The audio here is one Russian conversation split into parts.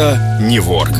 Работа не ворк.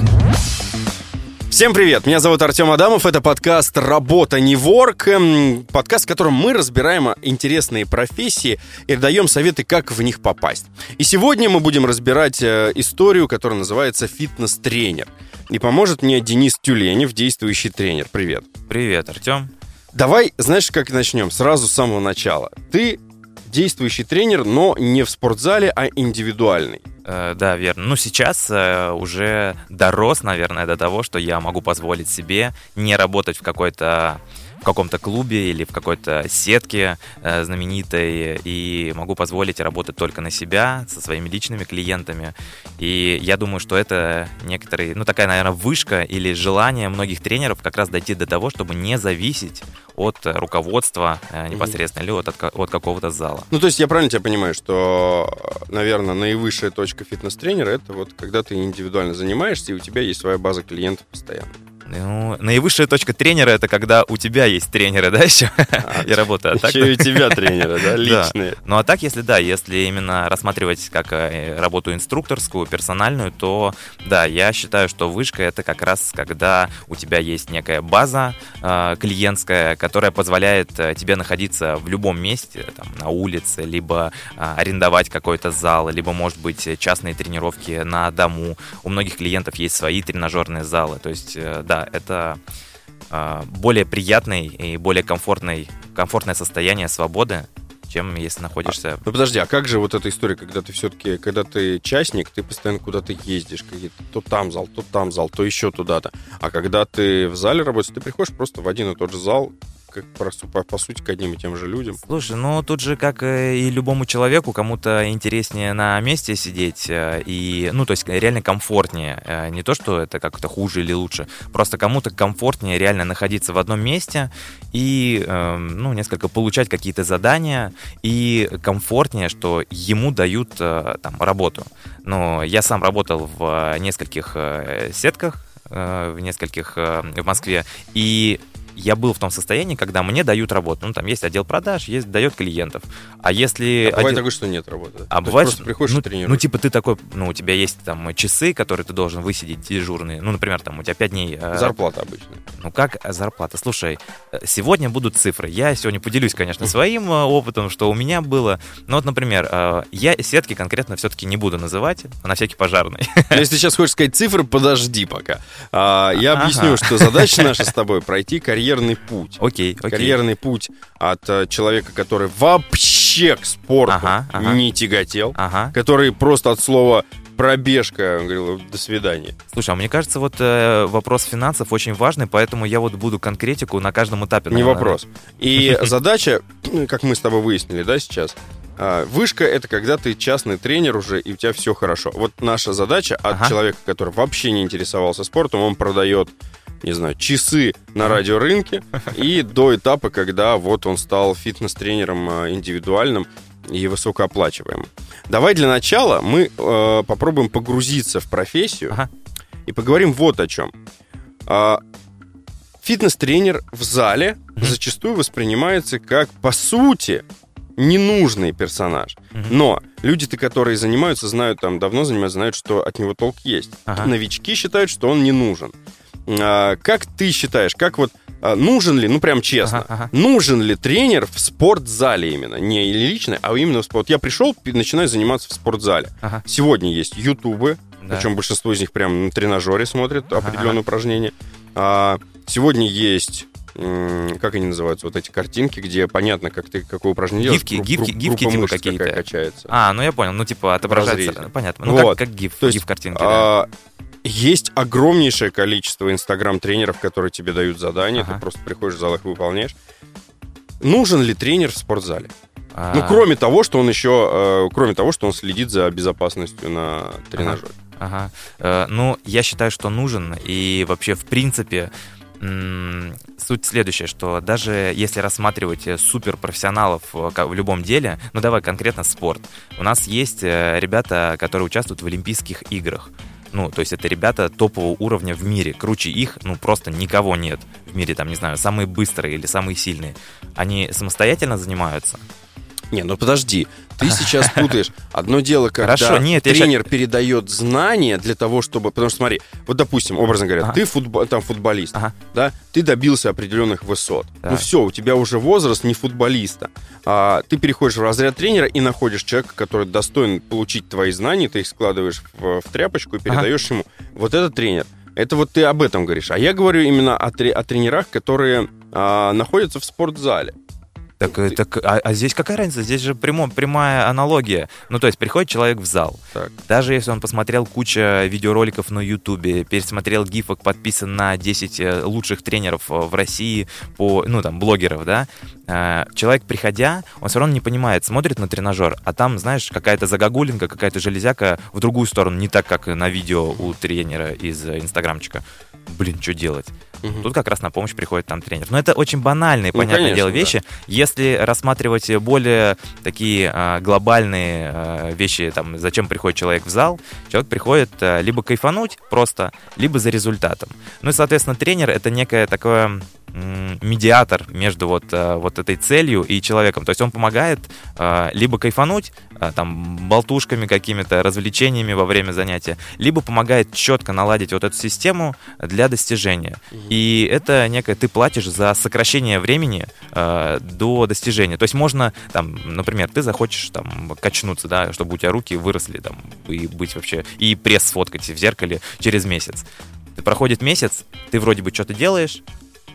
Всем привет, меня зовут Артем Адамов, это подкаст «Работа не ворк», эм, подкаст, в котором мы разбираем интересные профессии и даем советы, как в них попасть. И сегодня мы будем разбирать э, историю, которая называется «Фитнес-тренер». И поможет мне Денис Тюленев, действующий тренер. Привет. Привет, Артем. Давай, знаешь, как начнем? Сразу с самого начала. Ты действующий тренер, но не в спортзале, а индивидуальный. Э, да, верно. Ну, сейчас э, уже дорос, наверное, до того, что я могу позволить себе не работать в какой-то в каком-то клубе или в какой-то сетке э, знаменитой и могу позволить работать только на себя, со своими личными клиентами. И я думаю, что это некоторые, ну такая, наверное, вышка или желание многих тренеров как раз дойти до того, чтобы не зависеть от руководства э, непосредственно или от, от какого-то зала. Ну, то есть я правильно тебя понимаю, что, наверное, наивысшая точка фитнес-тренера это вот когда ты индивидуально занимаешься, и у тебя есть своя база клиентов постоянно. Ну, наивысшая точка тренера это когда у тебя есть тренеры, да, еще а, и работа. А так... Еще и у тебя тренеры, да, личные. Да. Ну а так, если да, если именно рассматривать как э, работу инструкторскую, персональную, то да, я считаю, что вышка это как раз когда у тебя есть некая база э, клиентская, которая позволяет э, тебе находиться в любом месте, там, на улице, либо э, арендовать какой-то зал, либо, может быть, частные тренировки на дому. У многих клиентов есть свои тренажерные залы. То есть, э, да, это э, более приятный и более комфортный, комфортное состояние свободы, чем если находишься... А, ну подожди, а как же вот эта история, когда ты все-таки, когда ты частник, ты постоянно куда-то ездишь, то там зал, то там зал, то еще туда-то. А когда ты в зале работаешь, ты приходишь просто в один и тот же зал, как просто по, по сути к одним и тем же людям. Слушай, ну тут же как и любому человеку, кому-то интереснее на месте сидеть э, и, ну то есть реально комфортнее. Э, не то, что это как-то хуже или лучше, просто кому-то комфортнее реально находиться в одном месте и, эм, ну несколько получать какие-то задания и комфортнее, что ему дают э, там работу. Но я сам работал в нескольких сетках, в нескольких в Москве, и я был в том состоянии, когда мне дают работу. Ну, там есть отдел продаж, есть дает клиентов. А если... А бывает отдел... такое, что нет работы. А бывает... Просто приходишь ну, и тренируешь. Ну, типа ты такой, ну, у тебя есть там часы, которые ты должен высидеть дежурные. Ну, например, там у тебя 5 дней... Э, зарплата обычно. Ну, как зарплата? Слушай, сегодня будут цифры. Я сегодня поделюсь, конечно, своим э, опытом, что у меня было. Ну, вот, например, э, я сетки конкретно все-таки не буду называть, на всякий пожарный. Но если сейчас хочешь сказать цифры, подожди пока. А, я объясню, что задача наша с тобой пройти карьерный путь. Окей, окей. Карьерный путь от э, человека, который вообще к спорту ага, ага. не тяготел, ага. который просто от слова пробежка, он говорил, до свидания. Слушай, а мне кажется, вот э, вопрос финансов очень важный, поэтому я вот буду конкретику на каждом этапе. Наверное. Не вопрос. И задача, как мы с тобой выяснили, да, сейчас, а, Вышка — это когда ты частный тренер уже, и у тебя все хорошо. Вот наша задача от ага. человека, который вообще не интересовался спортом, он продает не знаю, часы на радиорынке и до этапа, когда вот он стал фитнес-тренером а, индивидуальным и высокооплачиваемым. Давай для начала мы э, попробуем погрузиться в профессию ага. и поговорим вот о чем. Э, фитнес-тренер в зале mm зачастую воспринимается как, по сути, ненужный персонаж. mm Но люди-то, которые занимаются, знают, там давно занимаются, знают, что от него толк есть. Ага. Новички считают, что он не нужен. А, как ты считаешь, как вот а, нужен ли, ну прям честно, ага, ага. нужен ли тренер в спортзале именно, не личный, а именно в спорт? Я пришел, начинаю заниматься в спортзале. Ага. Сегодня есть ютубы, да. причем большинство из них прям на тренажере смотрят ага, определенные ага. упражнения. А, сегодня есть как они называются, вот эти картинки, где понятно, как ты какое упражнение гифки, делаешь. Гифки, групп, гифки, типа какие-то. качается. А, ну я понял, ну типа отображается, понятно. Ну вот. как, как гиф, То есть, гиф картинки. А, да. Есть огромнейшее количество инстаграм-тренеров, которые тебе дают задания, ага. ты просто приходишь в зал, их выполняешь. Нужен ли тренер в спортзале? А... Ну, кроме того, что он еще, э, кроме того, что он следит за безопасностью на тренажере. Ага. ага. Э, ну, я считаю, что нужен. И вообще, в принципе, суть следующая, что даже если рассматривать э, суперпрофессионалов э, в любом деле, ну давай конкретно спорт, у нас есть э, ребята, которые участвуют в Олимпийских играх. Ну, то есть это ребята топового уровня в мире. Круче их, ну, просто никого нет в мире, там, не знаю, самые быстрые или самые сильные. Они самостоятельно занимаются? Не, ну подожди, ты сейчас путаешь. Одно дело, когда Хорошо, нет, тренер передает знания для того, чтобы... Потому что смотри, вот допустим, образно говоря, Ага. ты футбо- там футболист, Ага. да, ты добился определенных высот. Так. Ну все, у тебя уже возраст не футболиста. А, ты переходишь в разряд тренера и находишь человека, который достоин получить твои знания, ты их складываешь в, в тряпочку и передаешь ему. Вот это тренер. Это вот ты об этом говоришь. А я говорю именно о, тре- о тренерах, которые а, находятся в спортзале. Так, э, так а, а здесь какая разница? Здесь же прямо, прямая аналогия. Ну, то есть приходит человек в зал. Так. Даже если он посмотрел кучу видеороликов на Ютубе, пересмотрел гифок, подписан на 10 э, лучших тренеров э, в России, по, ну, там, блогеров, да, человек, приходя, он все равно не понимает, смотрит на тренажер, а там, знаешь, какая-то загогулинка, какая-то железяка в другую сторону, не так, как на видео у тренера из инстаграмчика. Блин, что делать? Мгм. Тут как раз на помощь приходит там тренер. Но это очень банальные, Ну, понятное конечно, дело, да. вещи. Если рассматривать более такие а, глобальные а, вещи, там, зачем приходит человек в зал, человек приходит а, либо кайфануть просто, либо за результатом. Ну и, соответственно, тренер — это некое такое медиатор между вот, а, вот этой целью и человеком. То есть он помогает а, либо кайфануть, а, там, болтушками какими-то, развлечениями во время занятия, либо помогает четко наладить вот эту систему для достижения. И это некое, ты платишь за сокращение времени э, до достижения. То есть можно, там, например, ты захочешь там качнуться, да, чтобы у тебя руки выросли там и быть вообще, и пресс сфоткать в зеркале через месяц. Проходит месяц, ты вроде бы что-то делаешь,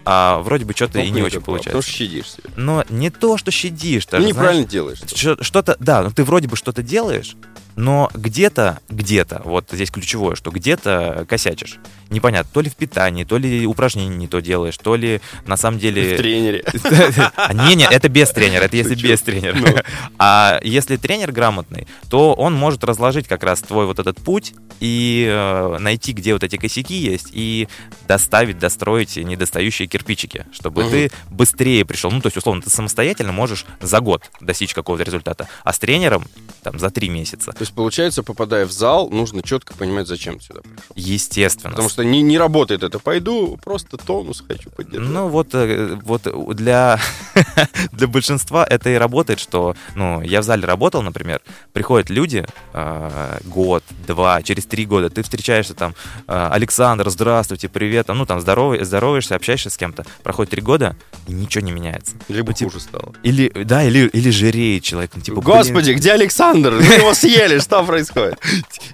а вроде бы что-то и не очень Потому получается. что щадишь себя. Но не то, что щадишь. Ну, даже, знаешь, неправильно делаешь. Чё- что-то, да, ну ты вроде бы что-то делаешь, но где-то, где-то, вот здесь ключевое, что где-то косячишь. Непонятно, то ли в питании, то ли упражнение не то делаешь, то ли на самом В деле... тренере. А, Не-не, это без тренера, это если без тренера. Ну. А если тренер грамотный, то он может разложить как раз твой вот этот путь и э, найти, где вот эти косяки есть, и доставить, достроить недостающие кирпичики, чтобы ты быстрее пришел. Ну, то есть, условно, ты самостоятельно можешь за год достичь какого-то результата, а с тренером там за три месяца. Есть, получается, попадая в зал, нужно четко понимать, зачем ты сюда пришел. Естественно. Потому что не, не работает это. Пойду, просто тонус хочу поддержать. Ну вот, э, вот для, для большинства это и работает, что, ну, я в зале работал, например, приходят люди э, год, два, через три года, ты встречаешься там, э, Александр, здравствуйте, привет, ну там здоровый, здороваешься, общаешься с кем-то, проходит три года, и ничего не меняется. Либо ну, типа- хуже стало. Или, да, или, или жиреет человек, ну, типа, блин, Господи, где Александр? Вы его съели, что происходит?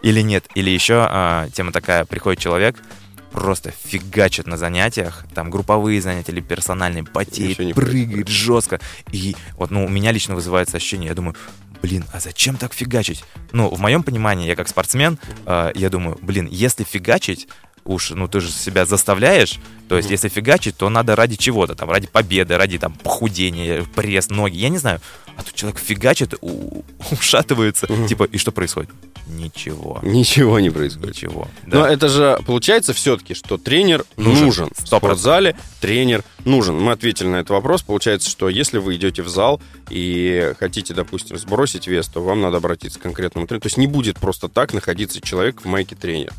Или нет. Или еще а, тема такая, приходит человек, просто фигачит на занятиях, там групповые занятия или персональные, потеет, прыгает жестко. И вот, ну, у меня лично вызывается ощущение, я думаю, блин, а зачем так фигачить? Ну, в моем понимании, я как спортсмен, а, я думаю, блин, если фигачить, уж, ну, ты же себя заставляешь, то есть, Мгм. если фигачить, то надо ради чего-то, там, ради победы, ради, там, похудения, пресс, ноги, я не знаю. А тут человек фигачит, у- ушатывается, Мгм. типа, и что происходит? Ничего. Ничего не происходит. Ничего. Но Да. это же получается все-таки, что тренер Нужен. нужен. В 100%. спортзале тренер нужен. Мы ответили на этот вопрос. Получается, что если вы идете в зал и хотите, допустим, сбросить вес, то вам надо обратиться к конкретному тренеру. То есть не будет просто так находиться человек в майке тренера.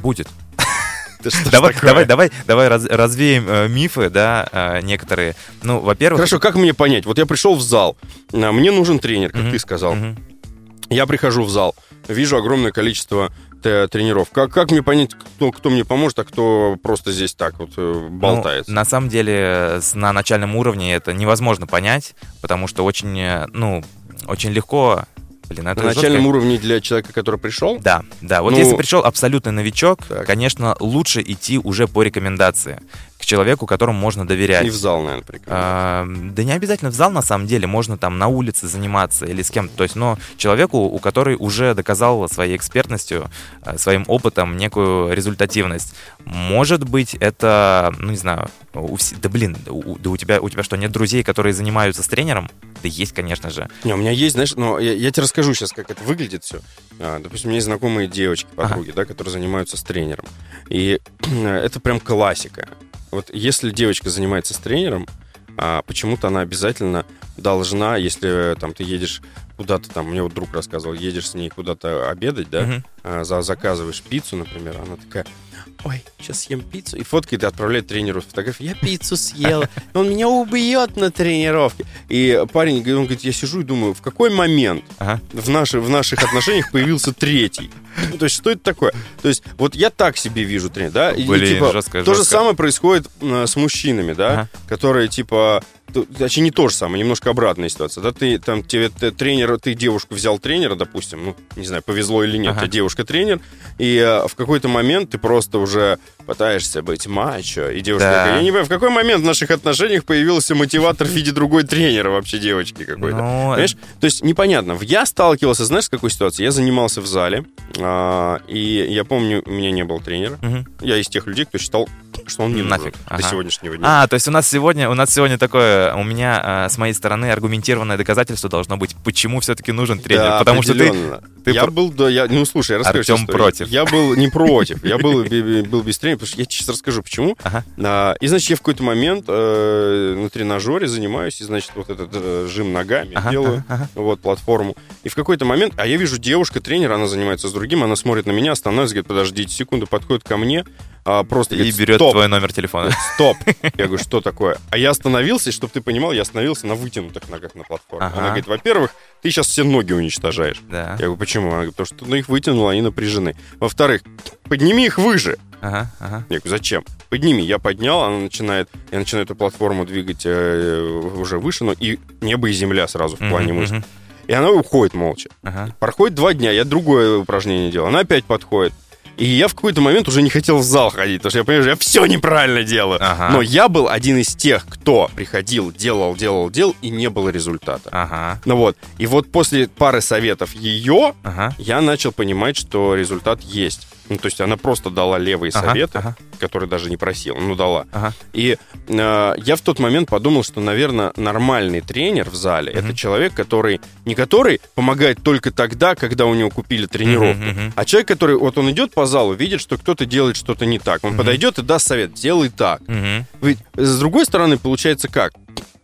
Будет. Давай, давай, давай, давай раз- развеем э, мифы, да, э, некоторые. Ну, во-первых... Хорошо, как мне понять? Вот я пришел в зал, мне нужен тренер, как ты сказал. Я прихожу в зал, вижу огромное количество т- тренеров. Как, как мне понять, кто, кто мне поможет, а кто просто здесь так вот э, болтается? Ну, на самом деле, на начальном уровне это невозможно понять, потому что очень, э, ну, очень легко... Блин, это На жестко. начальном уровне для человека, который пришел? Да, да. Вот Ну, если пришел абсолютный новичок, так. конечно, лучше идти уже по рекомендации человеку, которому можно доверять. И в зал, наверное, прикольно. А, да не обязательно в зал, на самом деле, можно там на улице заниматься или с кем-то. То есть, но человеку, у который уже доказал своей экспертностью, а, своим опытом некую результативность. Может быть, это, ну не знаю, у вс- да блин, у- да у тебя, у тебя что, нет друзей, которые занимаются с тренером? Да есть, конечно же. Не, у меня есть, знаешь, но я, я тебе расскажу сейчас, как это выглядит все. допустим, у меня есть знакомые девочки, Ага. подруги, да, которые занимаются с тренером. И это прям классика. Вот если девочка занимается с тренером, а, почему-то она обязательно должна, если там ты едешь куда-то там, мне вот друг рассказывал, едешь с ней куда-то обедать, да, угу. а, за, заказываешь пиццу, например, она такая, ой, сейчас съем пиццу, и фоткает и отправляет тренеру фотографию, я пиццу съел, он меня убьет на тренировке. И парень, он говорит, я сижу и думаю, в какой момент ага. в, наши, в наших отношениях появился третий? То есть, что это такое? То есть, вот я так себе вижу тренер, да? Блин, и, типа, жестко, То жестко. же самое происходит э, с мужчинами, да? Ага. Которые, типа, Точнее, не то же самое, немножко обратная ситуация. Да, ты там тебе ты, тренер, ты девушку взял тренера, допустим, ну, не знаю, повезло или нет, ага. девушка тренер, и э, в какой-то момент ты просто уже пытаешься быть мачо, и девушка да. такая, я не понимаю, в какой момент в наших отношениях появился мотиватор в виде другой тренера вообще девочки какой-то. Ну... Понимаешь? То есть непонятно. Я сталкивался, знаешь, с какой ситуацией? Я занимался в зале, э, и я помню, у меня не было тренера. Угу. Я из тех людей, кто считал, что он не нафиг ага. до сегодняшнего дня. А, то есть у нас сегодня, у нас сегодня такое, у меня э, с моей стороны аргументированное доказательство должно быть, почему все-таки нужен тренер, да, потому что ты, ты я про... был, да, я, ну слушай, я расскажу. Артем против. Я был не против, я был был без тренера, потому что я сейчас расскажу, почему. А, и значит, я в какой-то момент э, на тренажере занимаюсь, и значит, вот этот э, жим ногами делаю, вот платформу. И в какой-то момент, а я вижу девушка тренер, она занимается с другим, она смотрит на меня, останавливается, говорит, подождите секунду, подходит ко мне, а, просто и говорит, берет стоп. твой номер телефона. Стоп. Я говорю, что такое? А я остановился, чтобы ты понимал, я остановился на вытянутых ногах на платформе. Ага. Она говорит, во-первых, ты сейчас все ноги уничтожаешь. Да. Я говорю, почему? Она говорит, потому что ты их вытянул, они напряжены. Во-вторых, подними их выше. Ага, ага. Я говорю, зачем? Подними. Я поднял, она начинает, я начинаю эту платформу двигать э, уже выше, но и небо и земля сразу в плане uh-huh, мысли. Uh-huh. И она уходит молча. Ага. Проходит два дня, я другое упражнение делал. Она опять подходит. И я в какой-то момент уже не хотел в зал ходить, потому что я понимаю, что я все неправильно делаю. Ага. Но я был один из тех, кто приходил, делал, делал, делал, и не было результата. Ага. Ну вот. И вот после пары советов ее ага. я начал понимать, что результат есть. Ну, то есть она просто дала левые ага, советы, ага. которые даже не просила, ну дала. Ага. И э, я в тот момент подумал, что, наверное, нормальный тренер в зале угу. это человек, который не который помогает только тогда, когда у него купили тренировку, угу. а человек, который вот он идет по залу, видит, что кто-то делает что-то не так, он угу. подойдет и даст совет, делай так. Угу. Ведь с другой стороны получается как?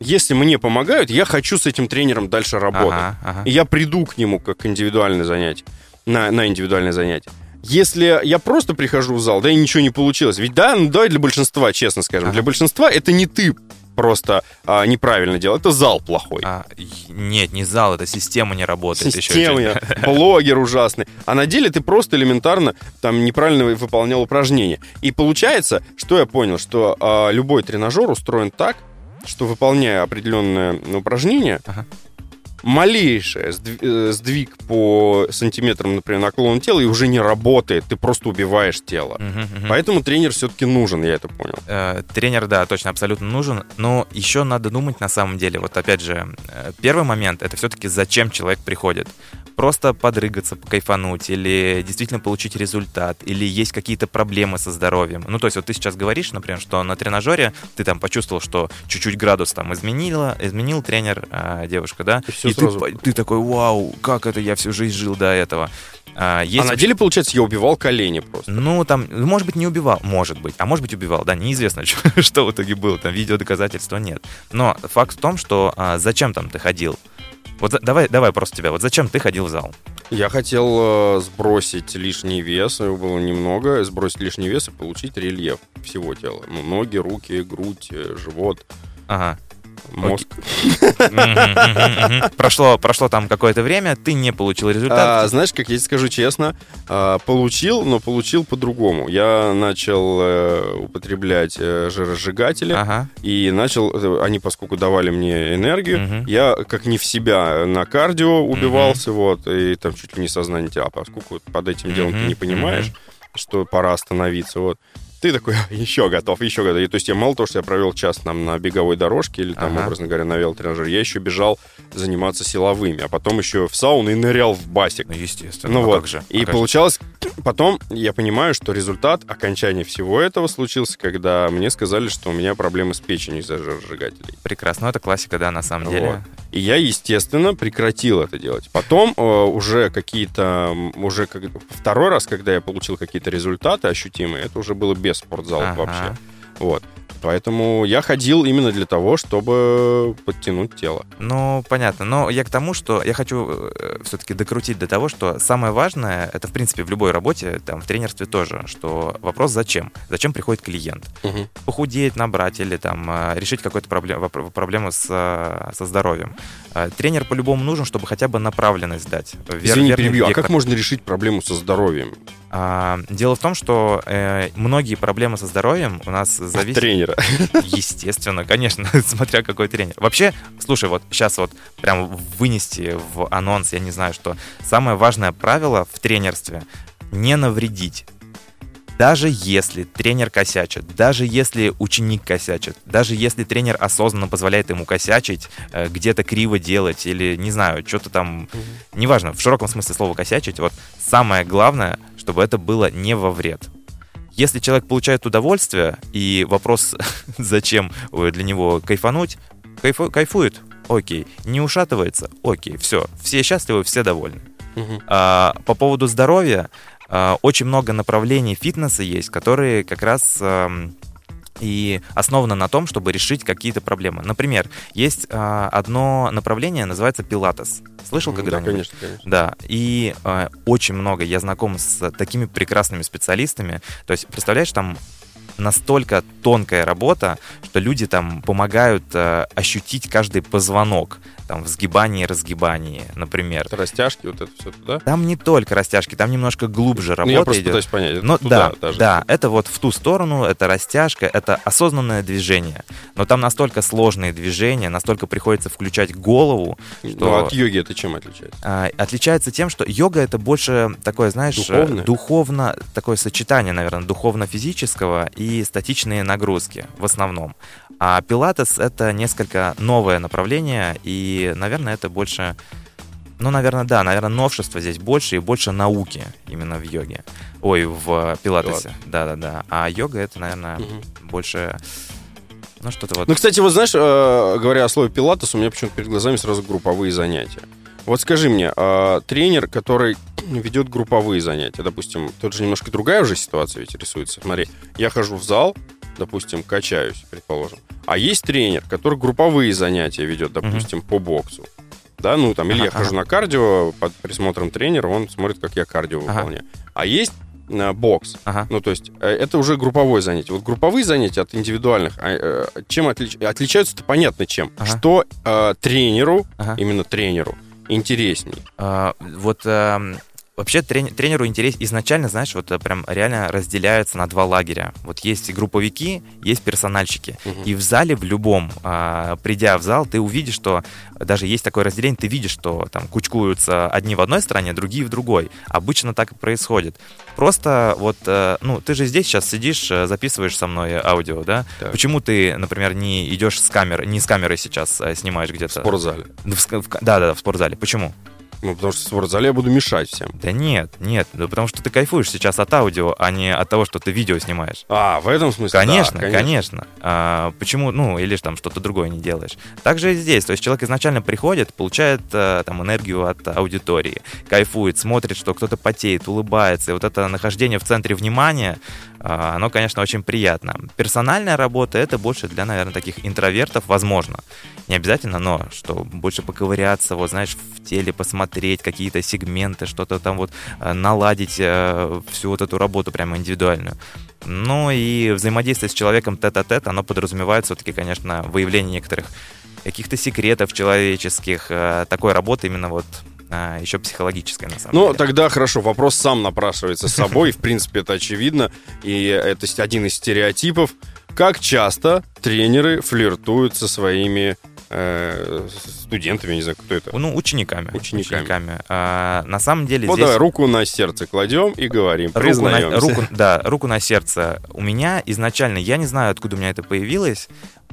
Если мне помогают, я хочу с этим тренером дальше работать. Ага, ага. И я приду к нему как индивидуальное занятие, на, на индивидуальное занятие. Если я просто прихожу в зал, да, и ничего не получилось. Ведь да, ну давай для большинства, честно скажем, ага. для большинства это не ты просто а, неправильно делал, это зал плохой. А, нет, не зал, это система не работает. Система, еще блогер ужасный. А на деле ты просто элементарно там неправильно выполнял упражнение. И получается, что я понял, что а, любой тренажер устроен так, что выполняя определенное упражнение, ага малейшее э, сдвиг по сантиметрам, например, наклон тела, и уже не работает, ты просто убиваешь тело. Угу, угу. Поэтому тренер все-таки нужен, я это понял. Э, тренер, да, точно, абсолютно нужен, но еще надо думать на самом деле, вот опять же, э, первый момент, это все-таки зачем человек приходит просто подрыгаться, покайфануть, или действительно получить результат, или есть какие-то проблемы со здоровьем. Ну, то есть вот ты сейчас говоришь, например, что на тренажере ты там почувствовал, что чуть-чуть градус там изменила, изменил тренер, э, девушка, да? И, и сразу... ты, ты такой, вау, как это я всю жизнь жил до этого. А, есть... а на деле, получается, я убивал колени просто. Ну, там, может быть, не убивал, может быть, а может быть, убивал, да, неизвестно, что, что в итоге было, там видео доказательства нет. Но факт в том, что а, зачем там ты ходил? Вот давай, давай просто тебя. Вот зачем ты ходил в зал? Я хотел э, сбросить лишний вес, его было немного, сбросить лишний вес и получить рельеф всего тела. Ну, ноги, руки, грудь, э, живот. Ага мозг. Прошло, прошло там какое-то время, ты не получил результат. А, знаешь, как я тебе скажу честно, а, получил, но получил по-другому. Я начал э, употреблять э, жиросжигатели, и начал, э, они поскольку давали мне энергию, я как не в себя на кардио убивался, вот, и там чуть ли не сознание тела, поскольку под этим делом ты не понимаешь, что пора остановиться, вот ты такой, еще готов, еще готов. И, то есть я мало того, что я провел час там на беговой дорожке или там, ага. образно говоря, на велотренажере, я еще бежал заниматься силовыми, а потом еще в сауну и нырял в басик. Ну, естественно. Ну, а вот. Как же? И а получалось, потом я понимаю, что результат окончания всего этого случился, когда мне сказали, что у меня проблемы с печенью из-за жиросжигателей. Прекрасно, это классика, да, на самом деле. Вот. И я, естественно, прекратил это делать. Потом э, уже какие-то, уже как, второй раз, когда я получил какие-то результаты ощутимые, это уже было без спортзала ага. вообще. Вот. Поэтому я ходил именно для того, чтобы подтянуть тело. Ну, понятно. Но я к тому, что я хочу э, все-таки докрутить до того, что самое важное, это, в принципе, в любой работе, там, в тренерстве тоже, что вопрос зачем? Зачем приходит клиент? Угу. Похудеть, набрать или там э, решить какую-то проблему, проблему с, э, со здоровьем. Тренер по-любому нужен, чтобы хотя бы направленность дать. Извини, перебью. А как можно решить проблему со здоровьем? А, дело в том, что э, многие проблемы со здоровьем у нас зависят... От тренера. Естественно, конечно, смотря какой тренер. Вообще, слушай, вот сейчас вот прям вынести в анонс, я не знаю, что самое важное правило в тренерстве — не навредить. Даже если тренер косячит, даже если ученик косячит, даже если тренер осознанно позволяет ему косячить, э, где-то криво делать или, не знаю, что-то там, неважно, в широком смысле слова косячить, вот самое главное, чтобы это было не во вред. Если человек получает удовольствие, и вопрос, зачем для него кайфануть, кайфу, кайфует, окей. Не ушатывается, окей, все. Все счастливы, все довольны. Угу. А, по поводу здоровья, очень много направлений фитнеса есть, которые как раз и основано на том, чтобы решить какие-то проблемы. Например, есть э, одно направление, называется пилатес. Слышал когда-нибудь? Да, конечно, конечно. Да, и э, очень много я знаком с такими прекрасными специалистами. То есть, представляешь, там настолько тонкая работа, что люди там помогают э, ощутить каждый позвонок там в сгибании и разгибании, например. Это растяжки, вот это все туда? Там не только растяжки, там немножко глубже работа ну, я просто идет. пытаюсь понять. Но, туда, да, даже. да, это вот в ту сторону, это растяжка, это осознанное движение. Но там настолько сложные движения, настолько приходится включать голову, ну, что... Ну, от йоги это чем отличается? А, отличается тем, что йога это больше такое, знаешь, Духовное? духовно, такое сочетание, наверное, духовно-физического и статичные нагрузки в основном. А пилатес — это несколько новое направление, и, наверное, это больше... Ну, наверное, да, наверное, новшества здесь больше и больше науки именно в йоге. Ой, в пилатесе. Да-да-да. А йога — это, наверное, угу. больше... Ну, что-то вот... Ну, кстати, вот знаешь, э, говоря о слове пилатес, у меня почему-то перед глазами сразу групповые занятия. Вот скажи мне, э, тренер, который ведет групповые занятия, допустим, тут же немножко другая уже ситуация ведь рисуется. Смотри, я хожу в зал, допустим, качаюсь, предположим. А есть тренер, который групповые занятия ведет, допустим, mm-hmm. по боксу. Да, ну там, или ага, я хожу ага. на кардио под присмотром тренера, он смотрит, как я кардио ага. выполняю. А есть э, бокс. Ага. Ну, то есть, э, это уже групповое занятие. Вот групповые занятия от индивидуальных, а, э, чем отлич... отличаются-то понятно чем. Ага. Что э, тренеру, ага. именно тренеру, интересней? А, вот э, Вообще трени- тренеру интерес изначально, знаешь, вот э, прям реально разделяются на два лагеря. Вот есть групповики, есть персональщики. Угу. И в зале, в любом, а, придя в зал, ты увидишь, что даже есть такое разделение, ты видишь, что там кучкуются одни в одной стороне, другие в другой. Обычно так и происходит. Просто вот, э, ну, ты же здесь сейчас сидишь, э, записываешь со мной аудио, да? Так. Почему ты, например, не идешь с камеры, не с камерой сейчас снимаешь где-то? В спортзале. Да, да, в спортзале. Почему? Ну, потому что в спортзале я буду мешать всем. Да нет, нет, да потому что ты кайфуешь сейчас от аудио, а не от того, что ты видео снимаешь. А, в этом смысле? Конечно, да, конечно. конечно. А, почему, ну, или там что-то другое не делаешь. Так же и здесь. То есть человек изначально приходит, получает а, там энергию от аудитории, кайфует, смотрит, что кто-то потеет, улыбается. И вот это нахождение в центре внимания, оно, конечно, очень приятно. Персональная работа — это больше для, наверное, таких интровертов, возможно. Не обязательно, но что больше поковыряться, вот, знаешь, в теле посмотреть какие-то сегменты, что-то там вот э, наладить э, всю вот эту работу прямо индивидуальную. Ну и взаимодействие с человеком тет-а-тет, оно подразумевает все-таки, конечно, выявление некоторых каких-то секретов человеческих, э, такой работы именно вот а, еще психологическое, на самом ну, деле. Ну, тогда хорошо, вопрос сам напрашивается с собой, в принципе, это очевидно, и это один из стереотипов. Как часто тренеры флиртуют со своими э, студентами, не знаю, кто это? Ну, учениками. Учениками. учениками. А, на самом деле вот здесь... давай руку на сердце кладем и говорим, руку на, руку, Да, руку на сердце. У меня изначально, я не знаю, откуда у меня это появилось,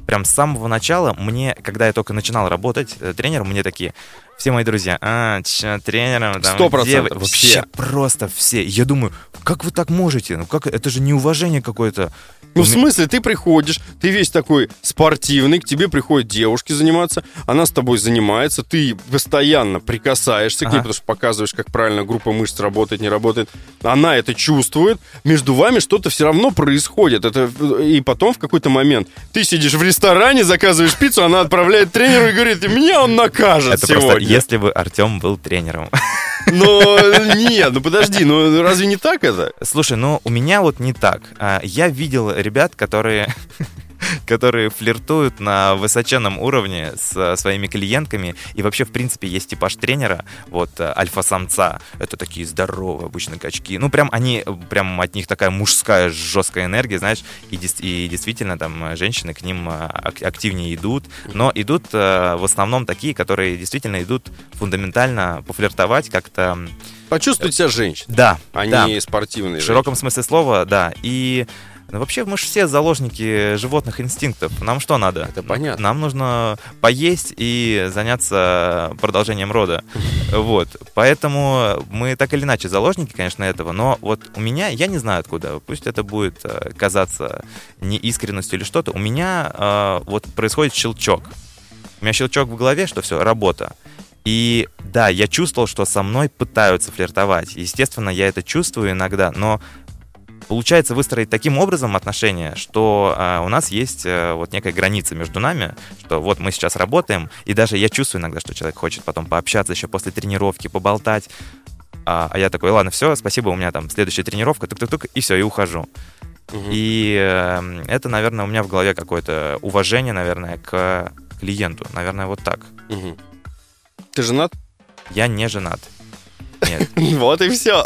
прям с самого начала мне, когда я только начинал работать э, тренером, мне такие, все мои друзья, а, чё, тренером, там, Сто процентов, вообще все. просто все. Я думаю, как вы так можете? Ну как, это же неуважение какое-то. Ну, в смысле, ты приходишь, ты весь такой спортивный, к тебе приходят девушки заниматься, она с тобой занимается, ты постоянно прикасаешься к ней, Ага. потому что показываешь, как правильно группа мышц работает, не работает. Она это чувствует, между вами что-то все равно происходит. Это, и потом в какой-то момент ты сидишь в ресторане, заказываешь пиццу, она отправляет тренеру и говорит, меня он накажет Это сегодня. Если бы Артем был тренером. Но нет, ну подожди, ну разве не так это? Слушай, ну у меня вот не так. А, Я видел ребят, которые которые флиртуют на высоченном уровне с э, своими клиентками. И вообще, в принципе, есть типаж тренера, вот, э, альфа-самца. Это такие здоровые обычно качки. Ну, прям они, прям от них такая мужская жесткая энергия, знаешь, и, и действительно там э, женщины к ним ак- активнее идут. Но идут в основном такие, которые действительно идут фундаментально пофлиртовать как-то... Почувствовать себя женщиной, Да, а да. не спортивной В широком смысле слова, да. И ну, вообще мы же все заложники животных инстинктов. Нам что надо? Это понятно. Нам нужно поесть и заняться продолжением рода. Вот. Поэтому мы так или иначе заложники, конечно, этого. Но вот у меня, я не знаю откуда, пусть это будет э, казаться неискренностью или что-то, у меня э, вот происходит щелчок. У меня щелчок в голове, что все, работа. И да, я чувствовал, что со мной пытаются флиртовать. Естественно, я это чувствую иногда, но получается выстроить таким образом отношения, что э, у нас есть э, вот некая граница между нами, что вот мы сейчас работаем, и даже я чувствую иногда, что человек хочет потом пообщаться еще после тренировки, поболтать. А, а я такой, ладно, все, спасибо, у меня там следующая тренировка, тук-тук-тук, и все, и ухожу. Мгм. И э, это, наверное, у меня в голове какое-то уважение, наверное, к клиенту. Наверное, вот так. Мгм. Ты женат? Я не женат. Нет. Вот и все.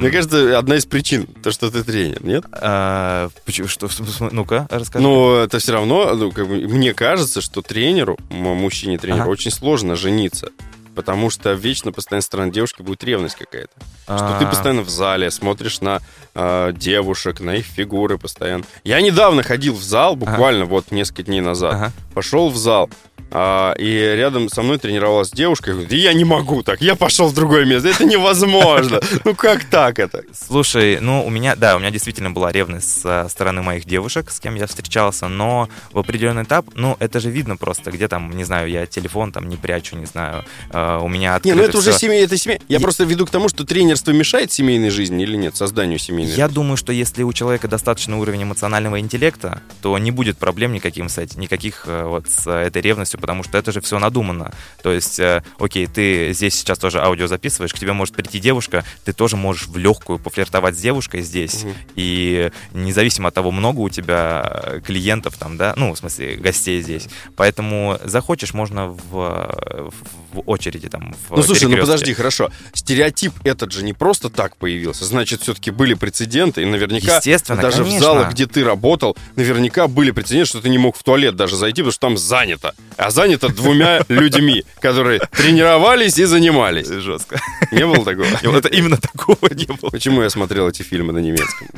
Мне кажется, одна из причин, то, что ты тренер, нет? а, почему- что, ну-ка, расскажи. Но это все равно, ну, как бы, мне кажется, что тренеру, мужчине-тренеру, очень сложно жениться. Потому что вечно, постоянно со стороны девушки будет ревность какая-то. Что ты А, постоянно в зале, смотришь на э, девушек, на их фигуры постоянно. Я недавно ходил в зал, буквально вот несколько дней назад. Пошел в зал, а, и рядом со мной тренировалась девушка. Я говорю, да я не могу так, я пошел в другое место. Это невозможно. Ну как так это? Слушай, ну у меня, да, у меня действительно была ревность со стороны моих девушек, с кем я встречался, но в определенный этап, ну это же видно просто, где там, не знаю, я телефон там не прячу, не знаю, э, у меня Не, открыто ну это уже всё. семья, это семья. Я И- просто веду к тому, что тренерство мешает семейной жизни или нет, созданию семейной Я думаю, что если у человека достаточный уровень эмоционального интеллекта, то не будет проблем никаким с этим, никаких э, вот с э, этой ревностью, потому что это же все надумано. То есть, э, окей, ты здесь сейчас тоже аудио записываешь, к тебе может прийти девушка, ты тоже можешь в легкую пофлиртовать с девушкой здесь, Мгм. и независимо от того, много у тебя э, клиентов там, да, ну, в смысле, гостей здесь. Поэтому захочешь, можно в, в, в очереди там, в Ну слушай, ну подожди, хорошо. Стереотип этот же не просто так появился. Значит, все-таки были прецеденты, и наверняка Естественно, даже конечно. в залах, где ты работал, наверняка были прецеденты, что ты не мог в туалет даже зайти, потому что там занято. А занято двумя людьми, которые тренировались и занимались. Жестко. Не было такого? Это именно такого не было. Почему я смотрел эти фильмы на немецком?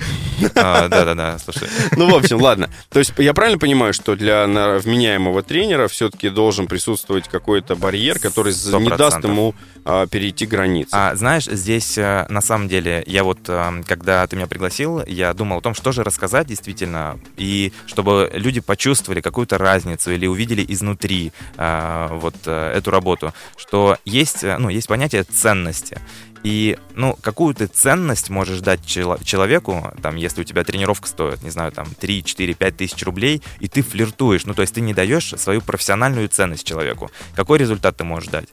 А, Да-да-да, слушай. Ну, в общем, ладно. То есть я правильно понимаю, что для вменяемого тренера все-таки должен присутствовать какой-то барьер, который з- Сто не даст ему а, перейти границы? А знаешь, здесь э, на самом деле, я вот, э, когда ты меня пригласил, я думал о том, что же рассказать действительно, и чтобы люди почувствовали какую-то разницу или увидели изнутри э, вот эту работу, что есть, ну, есть понятие ценности. И, ну, какую ты ценность можешь дать чело- человеку, там, если у тебя тренировка стоит, не знаю, там, 3, 4, 5 тысяч рублей, и ты флиртуешь, ну, то есть ты не даешь свою профессиональную ценность человеку. Какой результат ты можешь дать?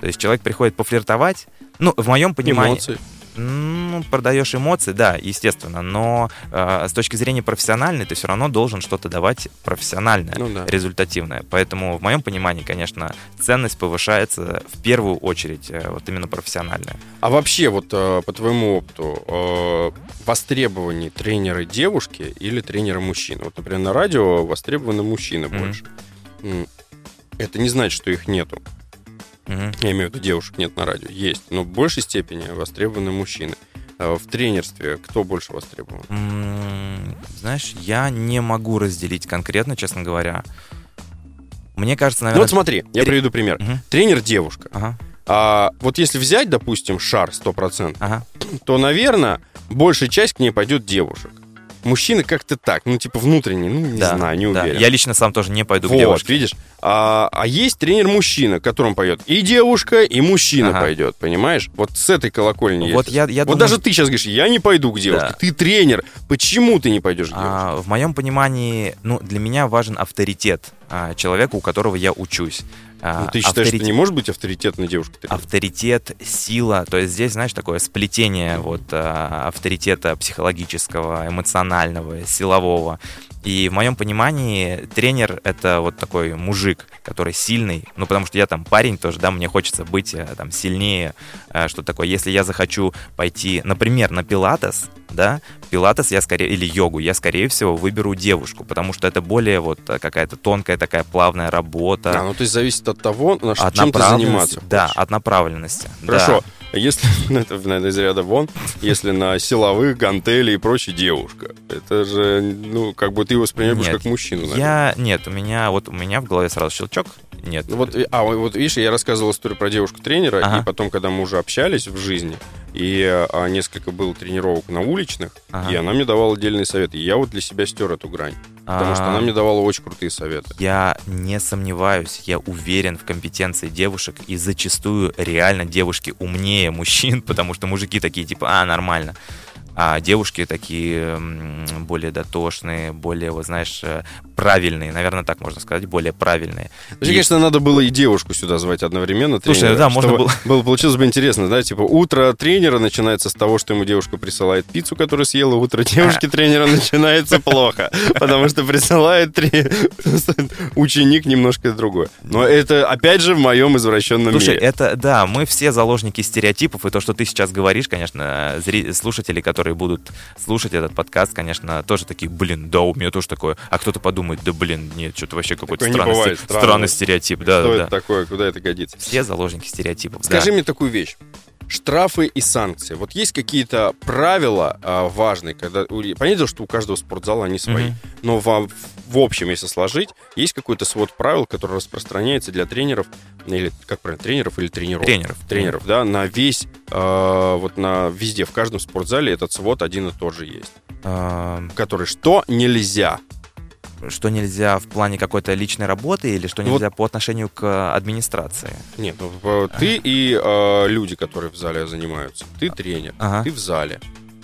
То есть человек приходит пофлиртовать, ну, в моем понимании... Эмоции. Ну, продаешь эмоции, да, естественно, но э, с точки зрения профессиональной ты все равно должен что-то давать профессиональное, Ну да. результативное. Поэтому в моем понимании, конечно, ценность повышается в первую очередь э, вот именно профессиональная. А вообще, вот э, по твоему опыту, э, востребованы тренеры девушки или тренеры мужчины? Вот, например, на радио востребованы мужчины Мгм. больше. Это не значит, что их нету. Мгм. Я имею в виду, девушек нет на радио. Есть. Но в большей степени востребованы мужчины. А В тренерстве кто больше востребован? Знаешь, я не могу разделить конкретно, честно говоря. Мне кажется, наверное... Ну вот смотри, я приведу пример. Угу. Тренер девушка. Ага. А, вот если взять, допустим, шар 100%, ага. то, наверное, большая часть к ней пойдет девушек. Мужчины как-то так, ну, типа внутренне, ну, не да, знаю, не уверен. Да. Я лично сам тоже не пойду вот, к девушке. видишь. А, а есть тренер-мужчина, которому поет и девушка, и мужчина ага. пойдет, понимаешь? Вот с этой колокольни вот Я, я вот думаю... даже ты сейчас говоришь, я не пойду к девушке, да. ты тренер, почему ты не пойдешь к девушке? А, в моем понимании, ну, для меня важен авторитет а, человека, у которого я учусь. А, ну, ты считаешь, авторитет... что не может быть авторитетной девушкой? Авторитет, сила. То есть здесь, знаешь, такое сплетение вот а, авторитета психологического, эмоционального, силового. И в моем понимании тренер — это вот такой мужик, который сильный, ну, потому что я там парень тоже, да, мне хочется быть э, там сильнее, э, что такое. Если я захочу пойти, например, на пилатес, да, пилатес я скорее, или йогу, я скорее всего выберу девушку, потому что это более вот э, какая-то тонкая такая плавная работа. А, ну, то есть зависит от того, на от чем ты заниматься Да, хочешь. от направленности. Хорошо. Да. Если, ну, это, наверное, из ряда вон, если на силовых, гантели и прочее девушка. Это же, ну, как бы ты его воспринимаешь как мужчину, наверное. Я, нет, у меня, вот у меня в голове сразу щелчок, нет. Ну, вот, а, вот видишь, я рассказывал историю про девушку-тренера, ага. и потом, когда мы уже общались в жизни, и а, несколько было тренировок на уличных, ага. и она мне давала отдельные советы. И я вот для себя стер эту грань. Потому что она а. мне давала очень крутые советы. Я не сомневаюсь, я уверен в компетенции девушек, и зачастую реально девушки умнее мужчин, потому что мужики такие типа, а, нормально а девушки такие более дотошные, более, вот знаешь, э, правильные, наверное, так можно сказать, более правильные. Значит, и... конечно, надо было и девушку сюда звать одновременно. Слушай, тренера, да, можно было... было... Получилось бы интересно, да, типа утро тренера начинается с того, что ему девушка присылает пиццу, которую съела, утро девушки тренера начинается плохо, потому что присылает ученик немножко другой. Но это, опять же, в моем извращенном мире. Слушай, это, да, мы все заложники стереотипов, и то, что ты сейчас говоришь, конечно, слушатели, которые которые будут слушать этот подкаст, конечно, тоже такие, блин, да, у меня тоже такое. А кто-то подумает, да, блин, нет, что-то вообще какой-то странный, бывает, странный, странный стереотип. Да, что да, это такое, куда это годится? Все заложники стереотипов. Скажи да. мне такую вещь штрафы и санкции. Вот есть какие-то правила а, важные, когда понятно, что у каждого спортзала они свои, mm-hmm. но в, в общем, если сложить, есть какой-то свод правил, который распространяется для тренеров или как правильно тренеров или тренеров тренеров тренеров, mm-hmm. да, на весь э, вот на везде в каждом спортзале этот свод один и тот же есть, uh... который что нельзя что нельзя в плане какой-то личной работы или что нельзя вот. по отношению к администрации? Нет, ну, ты и э, люди, которые в зале занимаются. Ты тренер, ага. ты в зале.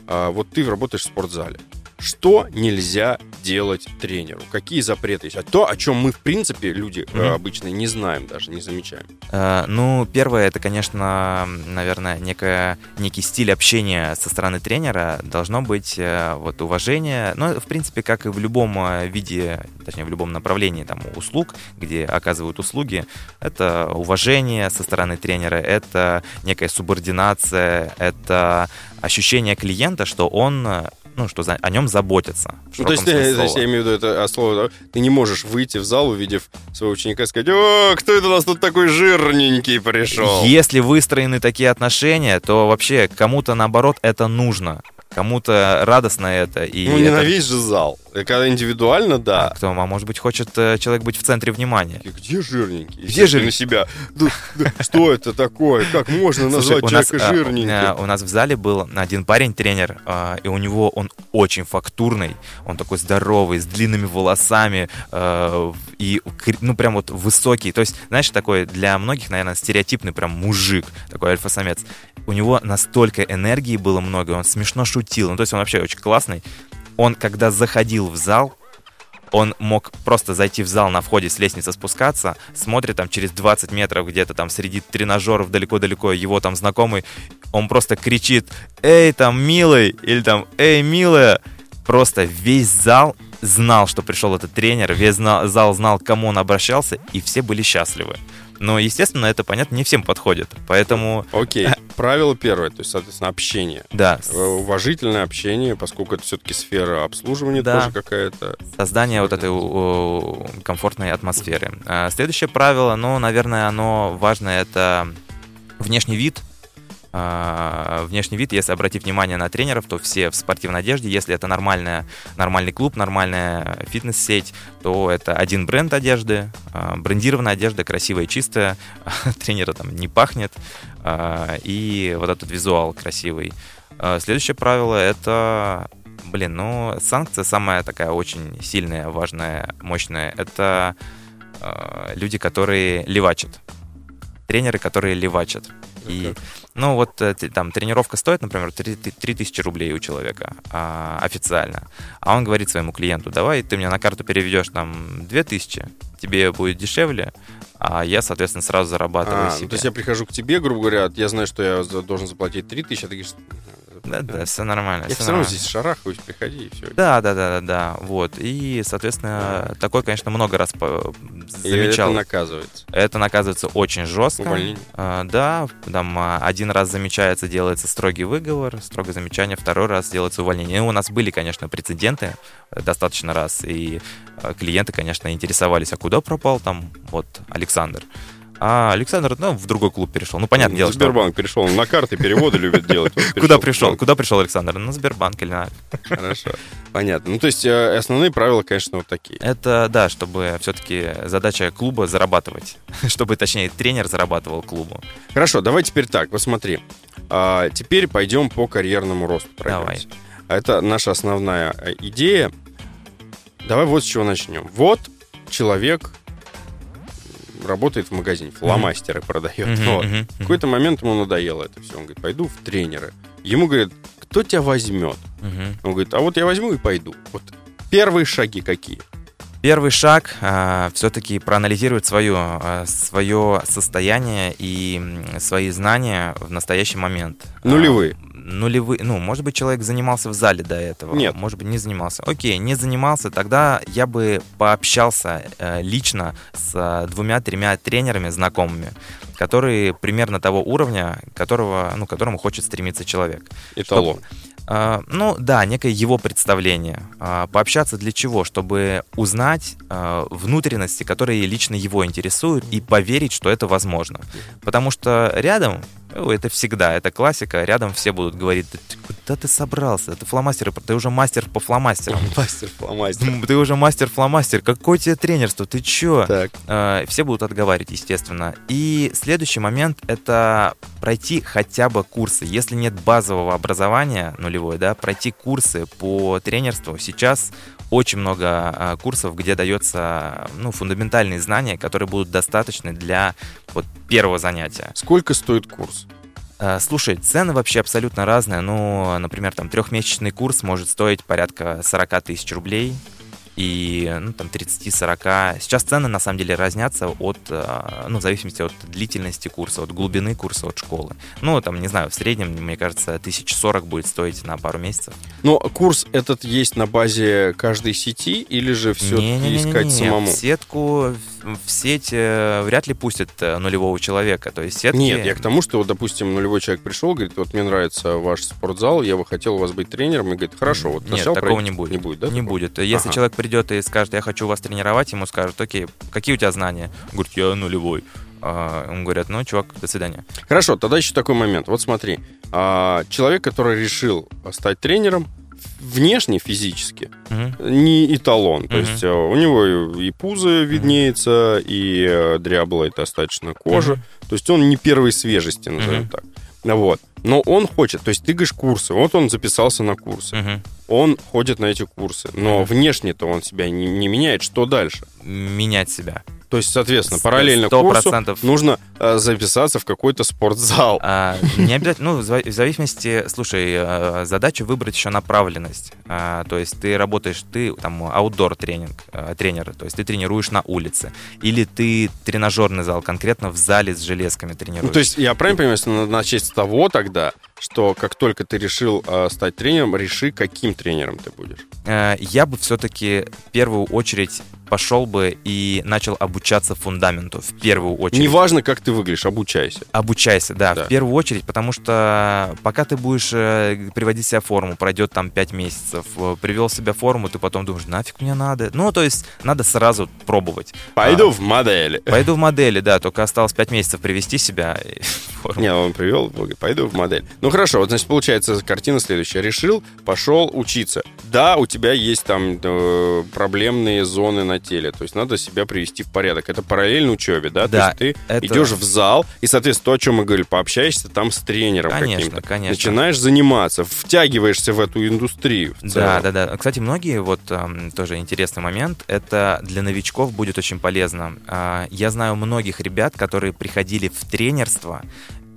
А, вот ты работаешь в спортзале. Что нельзя делать тренеру? Какие запреты есть? А то, о чем мы, в принципе, люди mm-hmm. обычно не знаем даже, не замечаем. Uh, ну, первое, это, конечно, наверное, некое, некий стиль общения со стороны тренера. Должно быть uh, вот уважение. Ну, в принципе, как и в любом uh, виде, точнее, в любом направлении там, услуг, где оказывают услуги, это уважение со стороны тренера, это некая субординация, это ощущение клиента, что он ну, что за, о нем заботятся. Ну, то есть, то есть, я имею в виду это а слово, ты не можешь выйти в зал, увидев своего ученика, и сказать, о, кто это у нас тут такой жирненький пришел? Если выстроены такие отношения, то вообще кому-то, наоборот, это нужно. Кому-то радостно это. И ну, это... ненавидишь же зал. Когда индивидуально, да. А кто, а может быть, хочет э, человек быть в центре внимания. Где жирненький? Где жирненький? на себя. Что это такое? Как можно назвать человека э, жирненьким? Э, у нас в зале был один парень, тренер, и у него он очень фактурный. Он такой здоровый, с длинными волосами. И, ну, прям вот высокий. То есть, знаешь, такой для многих, наверное, стереотипный прям мужик. Такой альфа-самец. У него настолько энергии было много, он смешно шутил. Ну, то есть он вообще очень классный он, когда заходил в зал, он мог просто зайти в зал на входе с лестницы спускаться, смотрит там через 20 метров где-то там среди тренажеров далеко-далеко его там знакомый, он просто кричит «Эй, там, милый!» или там «Эй, милая!» Просто весь зал знал, что пришел этот тренер, весь зал знал, к кому он обращался, и все были счастливы. Но, естественно, это, понятно, не всем подходит. Поэтому... Окей. Правило первое, то есть, соответственно, общение. Да. Э, уважительное общение, поскольку это все-таки сфера обслуживания да. тоже какая-то. Создание вот этой комфортной атмосферы. А, следующее правило, ну, наверное, оно важное, это внешний вид э, внешний вид, если обратить внимание на тренеров, то все в спортивной одежде. Если это нормальная, нормальный клуб, нормальная фитнес-сеть, то это один бренд одежды, э, брендированная одежда, красивая, чистая, тренера там не пахнет, э, и вот этот визуал красивый. Следующее правило — это Блин, ну, санкция самая такая очень сильная, важная, мощная. Это э, люди, которые левачат. Тренеры, которые левачат. И, ну, вот э, там тренировка стоит, например, 3000 рублей у человека а, официально. А он говорит своему клиенту, давай ты мне на карту переведешь там 2000, тебе будет дешевле, а я, соответственно, сразу зарабатываю а, себе. То есть я прихожу к тебе, грубо говоря, я знаю, что я должен заплатить 3000, а ты говоришь, да, да, все нормально. Я все, равно здесь шарахаюсь, приходи и все. Да, да, да, да, да. Вот. И, соответственно, такой, конечно, много раз замечал. И это наказывается. Это наказывается очень жестко. Увольнение. А, да, там а, один раз замечается, делается строгий выговор, строгое замечание, второй раз делается увольнение. Ну, у нас были, конечно, прецеденты достаточно раз, и э, клиенты, конечно, интересовались, а куда пропал там вот Александр. А Александр, ну, в другой клуб перешел. Ну, понятное дело, Сбербанк что... перешел. Он на карты переводы любит делать. Куда пришел? Куда пришел Александр? На Сбербанк или на... Хорошо. Понятно. Ну, то есть э, основные правила, конечно, вот такие. Это, да, чтобы все-таки задача клуба зарабатывать. чтобы, точнее, тренер зарабатывал клубу. Хорошо, давай теперь так, посмотри. А, теперь пойдем по карьерному росту. Давай. Это наша основная э, идея. Давай вот с чего начнем. Вот человек работает в магазине, фломастеры mm-hmm. продает. Mm-hmm. Вот. Mm-hmm. В какой-то момент ему надоело это все. Он говорит, пойду в тренеры. Ему говорят, кто тебя возьмет? Mm-hmm. Он говорит, а вот я возьму и пойду. Вот первые шаги какие? Первый шаг э, все-таки проанализировать свое, э, свое состояние и свои знания в настоящий момент. Нулевые. Э, нулевые, ну, может быть, человек занимался в зале до этого. Нет. Может быть, не занимался. Окей, не занимался, тогда я бы пообщался э, лично с э, двумя-тремя тренерами знакомыми, которые примерно того уровня, которого, ну, к которому хочет стремиться человек. Эталон. Чтобы, Uh, ну да, некое его представление. Uh, пообщаться для чего? Чтобы узнать uh, внутренности, которые лично его интересуют, и поверить, что это возможно. Потому что рядом это всегда, это классика. Рядом все будут говорить, да ты куда ты собрался? Это фломастер, ты уже мастер по фломастерам. Мастер фломастер. Ты уже мастер фломастер. Какое тебе тренерство? Ты чё? Так. Э, все будут отговаривать, естественно. И следующий момент — это пройти хотя бы курсы. Если нет базового образования нулевой, да, пройти курсы по тренерству. Сейчас очень много а, курсов, где дается ну, фундаментальные знания, которые будут достаточны для вот, первого занятия. Сколько стоит курс? А, слушай, цены вообще абсолютно разные. Ну, например, там трехмесячный курс может стоить порядка 40 тысяч рублей и ну, там 30-40. Сейчас цены на самом деле разнятся от, э, ну, в зависимости от длительности курса, от глубины курса, от школы. Ну, там, не знаю, в среднем, мне кажется, 1040 будет стоить на пару месяцев. Но курс этот есть на базе каждой сети или же все-таки искать самому? В сетку, в сеть э, вряд ли пустят э, нулевого человека. То есть сетки... Нет, я к тому, что, вот, допустим, нулевой человек пришел, говорит, вот мне нравится ваш спортзал, я бы хотел у вас быть тренером, и говорит, хорошо, вот Нет, такого не будет. Не будет, да? Не такого? будет. Если ага. человек придет и скажет, я хочу вас тренировать, ему скажут, окей, какие у тебя знания? Говорит, я нулевой. А, он говорит, ну, чувак, до свидания. Хорошо, тогда еще такой момент. Вот смотри, а, человек, который решил стать тренером, внешне физически угу. не эталон. Угу. То есть э, у него и пузо виднеется, и э, дряблая достаточно кожа. Угу. То есть он не первой свежести, назовем угу. так. Вот. Но он хочет, то есть ты говоришь курсы, вот он записался на курсы, угу. он ходит на эти курсы, но угу. внешне-то он себя не, не меняет, что дальше? Менять себя. То есть, соответственно, параллельно 100%. курсу нужно э, записаться в какой-то спортзал. А, не обязательно, ну, в зависимости, слушай, э, задача выбрать еще направленность. А, то есть ты работаешь, ты там аутдор тренинг, э, тренер, то есть ты тренируешь на улице, или ты тренажерный зал, конкретно в зале с железками тренируешь. Ну, то есть я правильно понимаю, если начать с того тогда, что как только ты решил э, стать тренером, реши, каким тренером ты будешь. Я бы все-таки в первую очередь пошел бы и начал обучаться фундаменту в первую очередь. Неважно, как ты выглядишь, обучайся. Обучайся, да, да, в первую очередь, потому что пока ты будешь э, приводить себя в форму, пройдет там 5 месяцев, э, привел себя в форму, ты потом думаешь, нафиг мне надо. Ну, то есть надо сразу пробовать. Пойду а, в модели. Пойду в модели, да, только осталось 5 месяцев привести себя в форму. Не, он привел, пойду в модель. Ну хорошо, вот значит получается картина следующая. Решил, пошел учиться. Да, у тебя есть там э, проблемные зоны на теле. То есть надо себя привести в порядок. Это параллельно учебе, да? Да. То есть ты это... идешь в зал, и, соответственно, то, о чем мы говорили, пообщаешься там с тренером конечно, каким-то. Конечно. Начинаешь заниматься, втягиваешься в эту индустрию. В да, да, да. Кстати, многие, вот тоже интересный момент, это для новичков будет очень полезно. Э, я знаю многих ребят, которые приходили в тренерство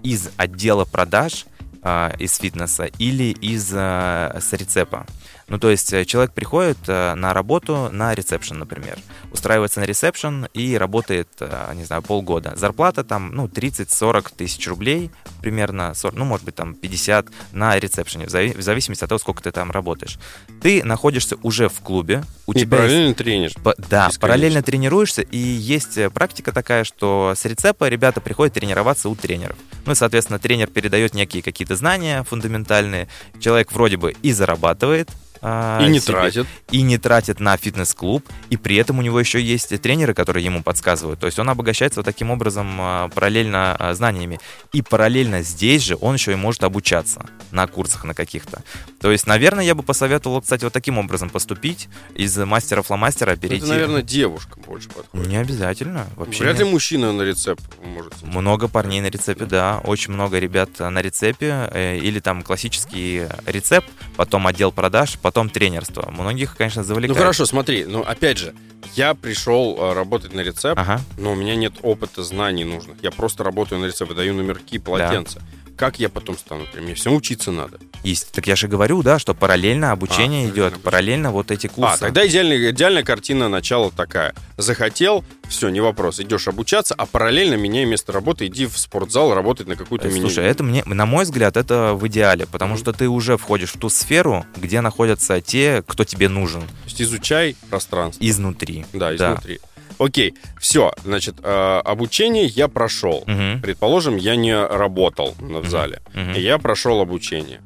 из отдела продаж, э, из фитнеса или из э, с рецепа. Ну, то есть э, человек приходит э, на работу на ресепшн, например, устраивается на ресепшн и работает, э, не знаю, полгода. Зарплата там, ну, 30-40 тысяч рублей примерно, 40, ну, может быть, там 50 на ресепшене, в зависимости от того, сколько ты там работаешь. Ты находишься уже в клубе, у и тебя параллельно есть... тренишь. По... Да, параллельно тренируешься, и есть практика такая, что с рецепа ребята приходят тренироваться у тренеров. Ну и, соответственно, тренер передает некие какие-то знания фундаментальные, человек вроде бы и зарабатывает, а, и не себе, тратит. И не тратит на фитнес-клуб. И при этом у него еще есть тренеры, которые ему подсказывают. То есть он обогащается вот таким образом а, параллельно а, знаниями. И параллельно здесь же он еще и может обучаться на курсах на каких-то. То есть, наверное, я бы посоветовал, кстати, вот таким образом поступить. Из мастера-фломастера перейти. Это, наверное, девушка больше подходит. Не обязательно. Вообще Вряд ли мужчина на рецепт может. Много парней на рецепе, да. Очень много ребят на рецепе. Э, или там классический рецепт, потом отдел продаж, потом тренерство. Многих, конечно, завлекает. Ну хорошо, смотри, ну опять же, я пришел э, работать на рецепт, ага. но у меня нет опыта, знаний нужных. Я просто работаю на рецепт, даю номерки, полотенца. Да как я потом стану? Мне всем учиться надо. Есть. Так я же говорю, да, что параллельно обучение а, идет, обучение. параллельно вот эти курсы. А, тогда идеальная, идеальная картина начала такая. Захотел, все, не вопрос, идешь обучаться, а параллельно меняй место работы, иди в спортзал работать на какую-то мини. Слушай, это мне, на мой взгляд, это в идеале, потому mm-hmm. что ты уже входишь в ту сферу, где находятся те, кто тебе нужен. То есть изучай пространство. Изнутри. Да, изнутри. Да. Окей, все, значит, э, обучение я прошел. Угу. Предположим, я не работал в зале. Угу. Я прошел обучение.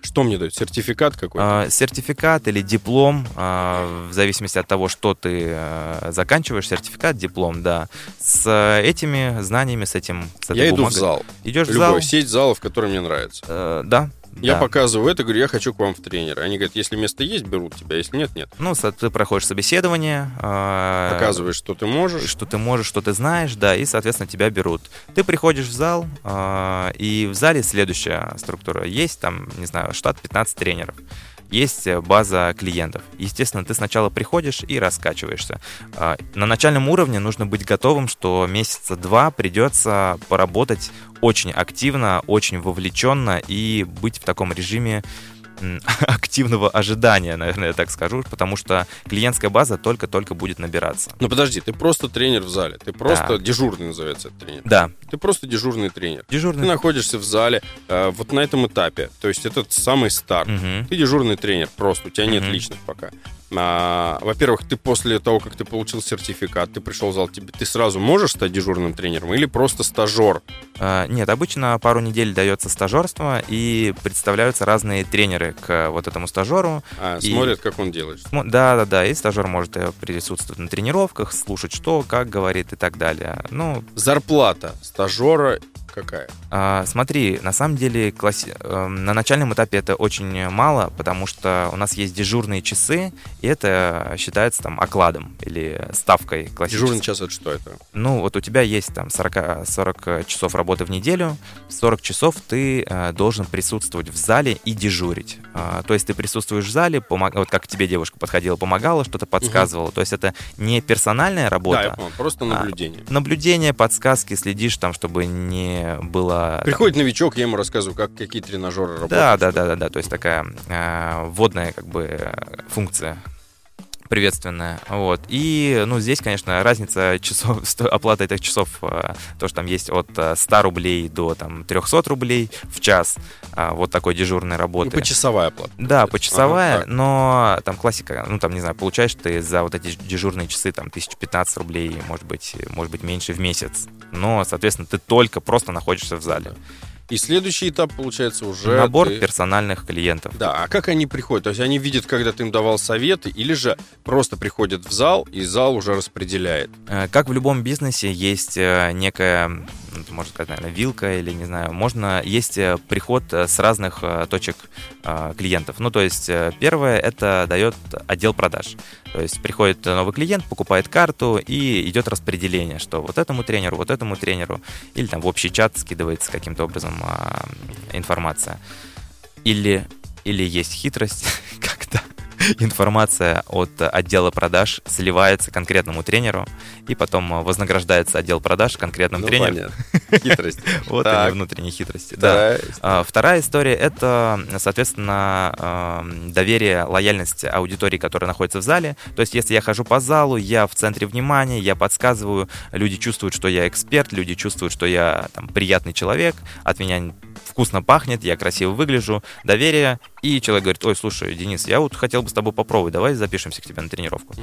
Что мне дают? Сертификат какой-то? А, сертификат или диплом, а, в зависимости от того, что ты а, заканчиваешь, сертификат, диплом, да. С этими знаниями, с этим, с Я бумагой. иду в зал. Идешь Любой, в зал. сеть залов, который мне нравится. Э, да, я да. показываю это, говорю, я хочу к вам в тренер. Они говорят, если место есть, берут тебя, если нет, нет. Ну, ты проходишь собеседование. Э, Показываешь, что ты можешь. Что ты можешь, что ты знаешь, да, и, соответственно, тебя берут. Ты приходишь в зал, э, и в зале следующая структура. Есть там, не знаю, штат 15 тренеров есть э, база клиентов. Естественно, ты сначала приходишь и раскачиваешься. А, на начальном уровне нужно быть готовым, что месяца два придется поработать очень активно, очень вовлеченно и быть в таком режиме активного ожидания, наверное, я так скажу, потому что клиентская база только-только будет набираться. Ну подожди, ты просто тренер в зале, ты просто да. дежурный называется этот тренер. Да. Ты просто дежурный тренер. Дежурный. Ты находишься в зале э, вот на этом этапе, то есть это самый старт. Угу. Ты дежурный тренер просто, у тебя нет угу. личных пока. А, во-первых, ты после того, как ты получил сертификат, ты пришел в зал, тебе, ты сразу можешь стать дежурным тренером или просто стажер? А, нет, обычно пару недель дается стажерство и представляются разные тренеры к вот этому стажеру. А, и... смотрят, как он делает. Да, да, да, и стажер может э, присутствовать на тренировках, слушать что, как говорит и так далее. Ну, Зарплата стажера Какая? А, смотри, на самом деле класси... Эм, на начальном этапе это очень мало, потому что у нас есть дежурные часы, и это считается там окладом или ставкой классической. Дежурный час это что это? Ну, вот у тебя есть там 40, 40 часов работы в неделю, 40 часов ты э, должен присутствовать в зале и дежурить. Э, то есть ты присутствуешь в зале, помог... вот как тебе девушка подходила, помогала, что-то подсказывала. Угу. То есть это не персональная работа. Да, я понял, просто наблюдение. А, наблюдение, подсказки, следишь там, чтобы не было... Приходит там... новичок, я ему рассказываю, как какие тренажеры работают. Да, да, да, да, да, то есть такая э, вводная как бы функция приветственная. Вот. И, ну, здесь, конечно, разница часов, оплата этих часов, э, то, что там есть от 100 э, рублей до там 300 рублей в час, а, вот такой дежурной работы. И почасовая оплата. Да, почасовая, ага, но там классика, ну, там, не знаю, получаешь ты за вот эти дежурные часы там 1015 рублей, может быть, может быть, меньше в месяц. Но, соответственно, ты только просто находишься в зале. И следующий этап, получается, уже... Набор ты... персональных клиентов. Да, а как они приходят? То есть они видят, когда ты им давал советы, или же просто приходят в зал, и зал уже распределяет? Э, как в любом бизнесе, есть э, некая, можно сказать, наверное, вилка, или, не знаю, можно... Есть э, приход с разных точек клиентов. Ну, то есть первое, это дает отдел продаж. То есть приходит новый клиент, покупает карту, и идет распределение, что вот этому тренеру, вот этому тренеру, или там в общий чат скидывается каким-то образом а, информация. Или, или есть хитрость, информация от отдела продаж сливается конкретному тренеру, и потом вознаграждается отдел продаж конкретным ну, тренером. Хитрость. Вот они внутренние хитрости. Да. А, вторая история — это, соответственно, доверие, лояльность аудитории, которая находится в зале. То есть, если я хожу по залу, я в центре внимания, я подсказываю, люди чувствуют, что я эксперт, люди чувствуют, что я там, приятный человек, от меня вкусно пахнет, я красиво выгляжу, доверие, и человек говорит, ой, слушай, Денис, я вот хотел бы с тобой попробовать, давай запишемся к тебе на тренировку.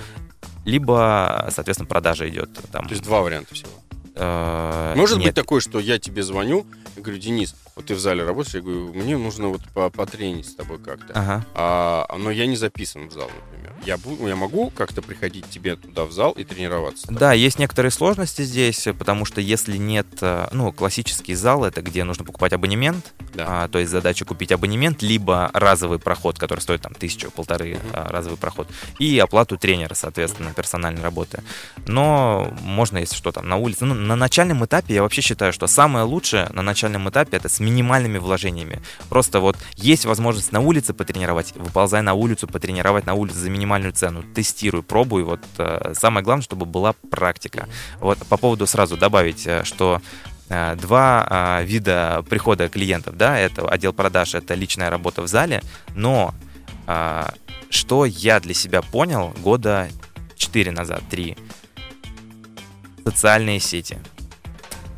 Либо, соответственно, продажа идет. Там. То есть два варианта всего. Э, Может Нет. быть такое, что я тебе звоню и говорю, Денис, вот ты в зале работаешь, я говорю, мне нужно вот потренить с тобой как-то. Ага. А, но я не записан в зал, например. Я, буду, я могу как-то приходить тебе туда в зал и тренироваться? Да, есть некоторые сложности здесь, потому что если нет, э, ну, классический зал, это где нужно покупать абонемент, да. а, то есть задача купить абонемент, либо разовый проход, который стоит там тысячу, полторы угу. а, разовый проход, и оплату тренера, соответственно, персональной работы. Но можно, если что, там на улице. Ну, на начальном этапе я вообще считаю, что самое лучшее на начальном этапе это с минимальными вложениями. Просто вот есть возможность на улице потренировать, выползай на улицу, потренировать на улице за минимальную цену, тестируй, пробуй. Вот э, самое главное, чтобы была практика. Вот по поводу сразу добавить, э, что э, два вида прихода клиентов, да, это отдел продаж, это личная работа в зале, но что я для себя понял года 4 назад, 3, социальные сети.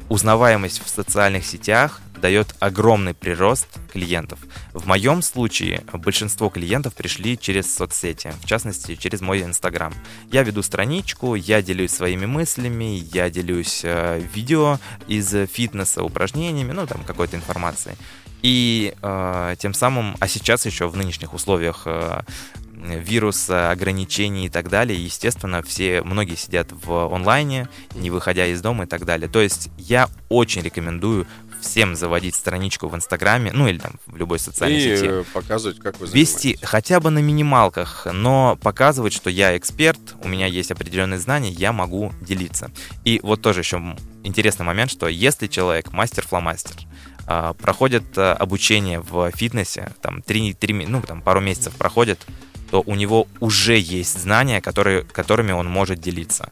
Узнаваемость в социальных сетях дает огромный прирост клиентов. В моем случае большинство клиентов пришли через соцсети, в частности через мой инстаграм. Я веду страничку, я делюсь своими мыслями, я делюсь э, видео из фитнеса, упражнениями, ну там какой-то информацией. И э, тем самым, а сейчас еще в нынешних условиях э, вируса, ограничений и так далее, естественно, все, многие сидят в онлайне, не выходя из дома и так далее. То есть я очень рекомендую всем заводить страничку в Инстаграме, ну или там в любой социальной и сети. Э, показывать, как вы Вести хотя бы на минималках, но показывать, что я эксперт, у меня есть определенные знания, я могу делиться. И вот тоже еще интересный момент, что если человек мастер-фломастер, а, проходит а, обучение в фитнесе, там, 3, 3, ну, там, пару месяцев проходит, то у него уже есть знания, которые, которыми он может делиться.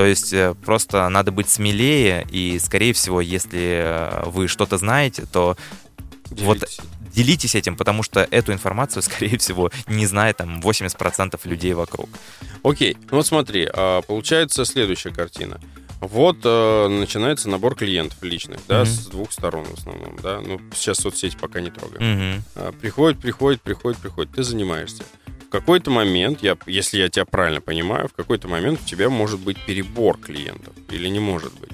То есть э, просто надо быть смелее, и, скорее всего, если э, вы что-то знаете, то делитесь. вот делитесь этим, потому что эту информацию, скорее всего, не знает там 80% людей вокруг. Окей, ну вот смотри, а, получается следующая картина. Вот э, начинается набор клиентов личных, да, mm-hmm. с двух сторон в основном, да. Ну, сейчас соцсети пока не трогаем. Mm-hmm. Приходит, приходит, приходит, приходит. Ты занимаешься какой-то момент, я, если я тебя правильно понимаю, в какой-то момент у тебя может быть перебор клиентов или не может быть?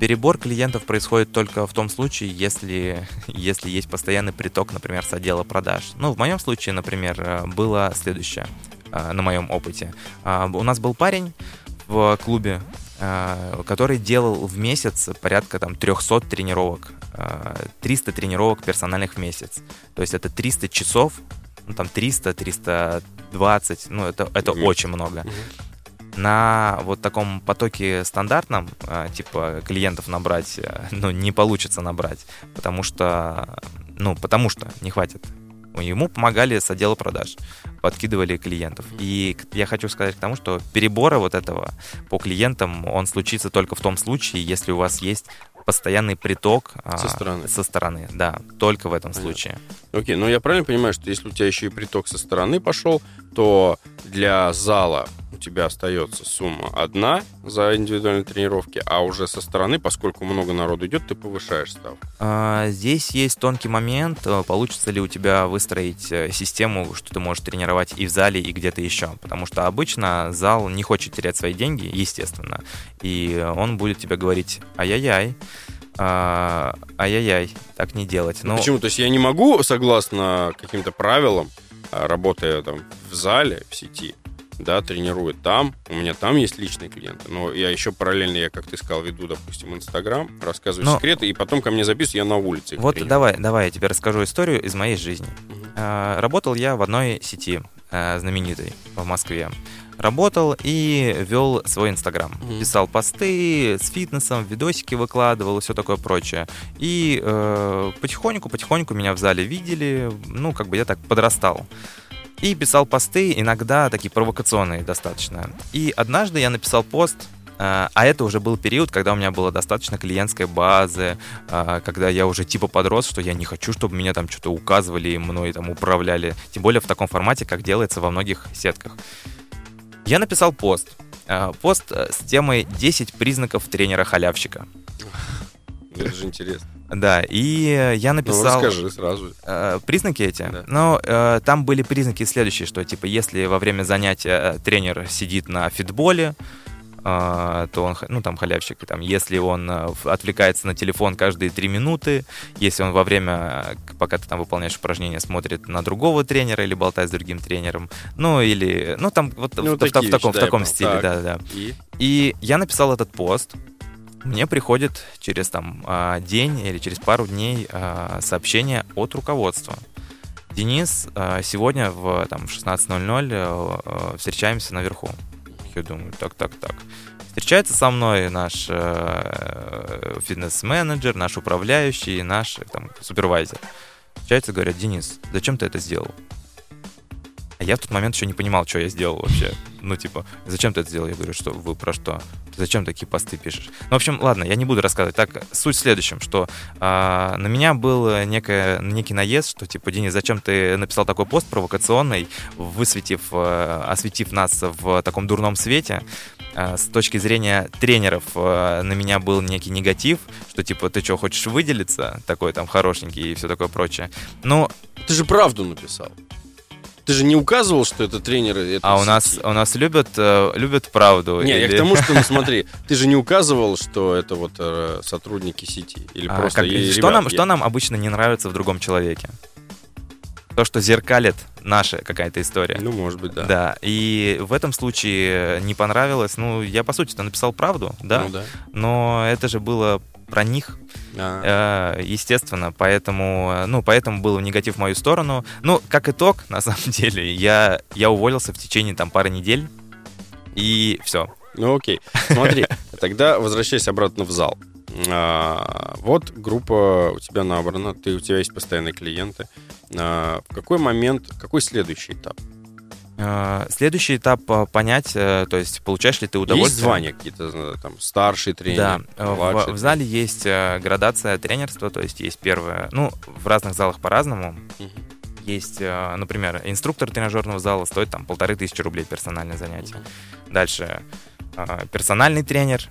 Перебор клиентов происходит только в том случае, если, если есть постоянный приток, например, с отдела продаж. Ну, в моем случае, например, э, было следующее э, на моем опыте. А, у нас был парень в клубе, э, который делал в месяц порядка там 300 тренировок, 300 тренировок персональных в месяц. То есть это 300 часов ну, там 300, 320, ну, это, это mm-hmm. очень много. Mm-hmm. На вот таком потоке стандартном, а, типа, клиентов набрать, э, ну, не получится набрать, потому что, ну, потому что не хватит. Ему помогали с отдела продаж, подкидывали клиентов. И я хочу сказать к тому, что перебора вот этого по клиентам, он случится только в том случае, если у вас есть постоянный приток а, со стороны. Со стороны, да, только в этом Понятно. случае. Окей, но я правильно понимаю, что если у тебя еще и приток со стороны пошел, то для зала у тебя остается сумма одна за индивидуальные тренировки, а уже со стороны, поскольку много народу идет, ты повышаешь ставку. А, здесь есть тонкий момент, э, получится ли у тебя выстроить э, систему, что ты можешь тренировать и в зале, и где-то еще. Потому что обычно зал не хочет терять свои деньги, естественно, и он будет тебе говорить «ай-яй-яй», а, ай-яй-яй, так не делать. Но... Почему? То есть я не могу, согласно каким-то правилам, а, работая там в зале, в сети, да, тренирует там, у меня там есть личные клиенты, но я еще параллельно, я, как ты сказал, веду, допустим, Инстаграм, рассказываю но... секреты, и потом ко мне записываю, я на улице. Вот тренирую. давай, давай я тебе расскажу историю из моей жизни. Угу. А, работал я в одной сети а, знаменитой в Москве работал и вел свой Инстаграм. Mm-hmm. Писал посты с фитнесом, видосики выкладывал и все такое прочее. И э, потихоньку-потихоньку меня в зале видели, ну, как бы я так подрастал. И писал посты, иногда такие провокационные достаточно. И однажды я написал пост, э, а это уже был период, когда у меня было достаточно клиентской базы, э, когда я уже типа подрос, что я не хочу, чтобы меня там что-то указывали и мной там управляли. Тем более в таком формате, как делается во многих сетках. Я написал пост. Э, пост с темой «10 признаков тренера-халявщика». Это же интересно. Да, и я ну, написал... Ну, расскажи сразу. Э, признаки эти? Да. Ну, э, там были признаки следующие, что, типа, если во время занятия тренер сидит на фитболе, а, то он, ну, там, халявщик, там, если он э, отвлекается на телефон каждые три минуты, если он во время, пока ты там выполняешь упражнение, смотрит на другого тренера или болтает с другим тренером, ну, или, ну, там, вот ну, в, в, в, таком, в таком стиле, да, да. И? и я написал этот пост, мне приходит через там а, день или через пару дней а, сообщение от руководства. Денис, сегодня в там, 16.00 э, встречаемся наверху. Я думаю, так, так, так. Встречается со мной наш э, фитнес-менеджер, наш управляющий, наш там, супервайзер. Встречаются говорят, Денис, зачем ты это сделал? А я в тот момент еще не понимал, что я сделал вообще. Ну, типа, зачем ты это сделал? Я говорю, что вы про что? Зачем такие посты пишешь? Ну, в общем, ладно, я не буду рассказывать. Так, суть в следующем, что а, на меня был некое, некий наезд, что, типа, Денис, зачем ты написал такой пост провокационный, высветив, а, осветив нас в таком дурном свете? А, с точки зрения тренеров а, на меня был некий негатив, что, типа, ты что, хочешь выделиться? Такой там хорошенький и все такое прочее. Ну... Ты же правду написал. Ты же не указывал, что это тренеры А у нас, у нас любят, э, любят правду. Не, или... я к тому, что, ну смотри, ты же не указывал, что это вот э, сотрудники сети. Или а, просто как, что, ребят, нам, я... что нам обычно не нравится в другом человеке? То, что зеркалит наша какая-то история. Ну, может быть, да. Да, и в этом случае не понравилось. Ну, я, по сути-то, написал правду, да? Ну, да. Но это же было про них, а. естественно, поэтому, ну, поэтому был негатив в мою сторону. Ну, как итог, на самом деле, я, я уволился в течение там пары недель, и все. Ну, окей. Смотри, тогда возвращайся обратно в зал. А, вот группа у тебя набрана, ты, у тебя есть постоянные клиенты. А, в какой момент, какой следующий этап? А, следующий этап а, понять, э, то есть получаешь ли ты удовольствие. Есть звания какие-то, э, там, старший тренер, Да, в, в зале есть э, градация тренерства, то есть есть первое, ну, в разных залах по-разному. Угу. Есть, например, инструктор тренажерного зала стоит там полторы тысячи рублей персональное занятие. Угу. Дальше персональный тренер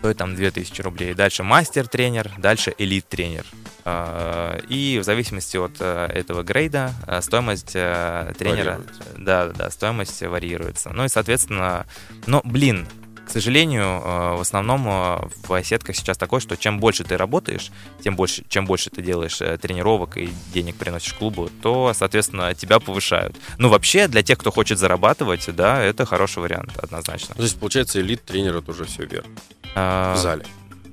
стоит там 2000 рублей. Дальше мастер-тренер, дальше элит-тренер. А, и в зависимости от э, этого грейда э, стоимость э, тренера, да, да, стоимость варьируется. Ну и, соответственно, но, блин, к сожалению, в основном в сетках сейчас такое, что чем больше ты работаешь, тем больше, чем больше ты делаешь тренировок и денег приносишь клубу, то, соответственно, тебя повышают. Ну, вообще, для тех, кто хочет зарабатывать, да, это хороший вариант, однозначно. То есть, получается, элит-тренер это уже все вверх а... в зале.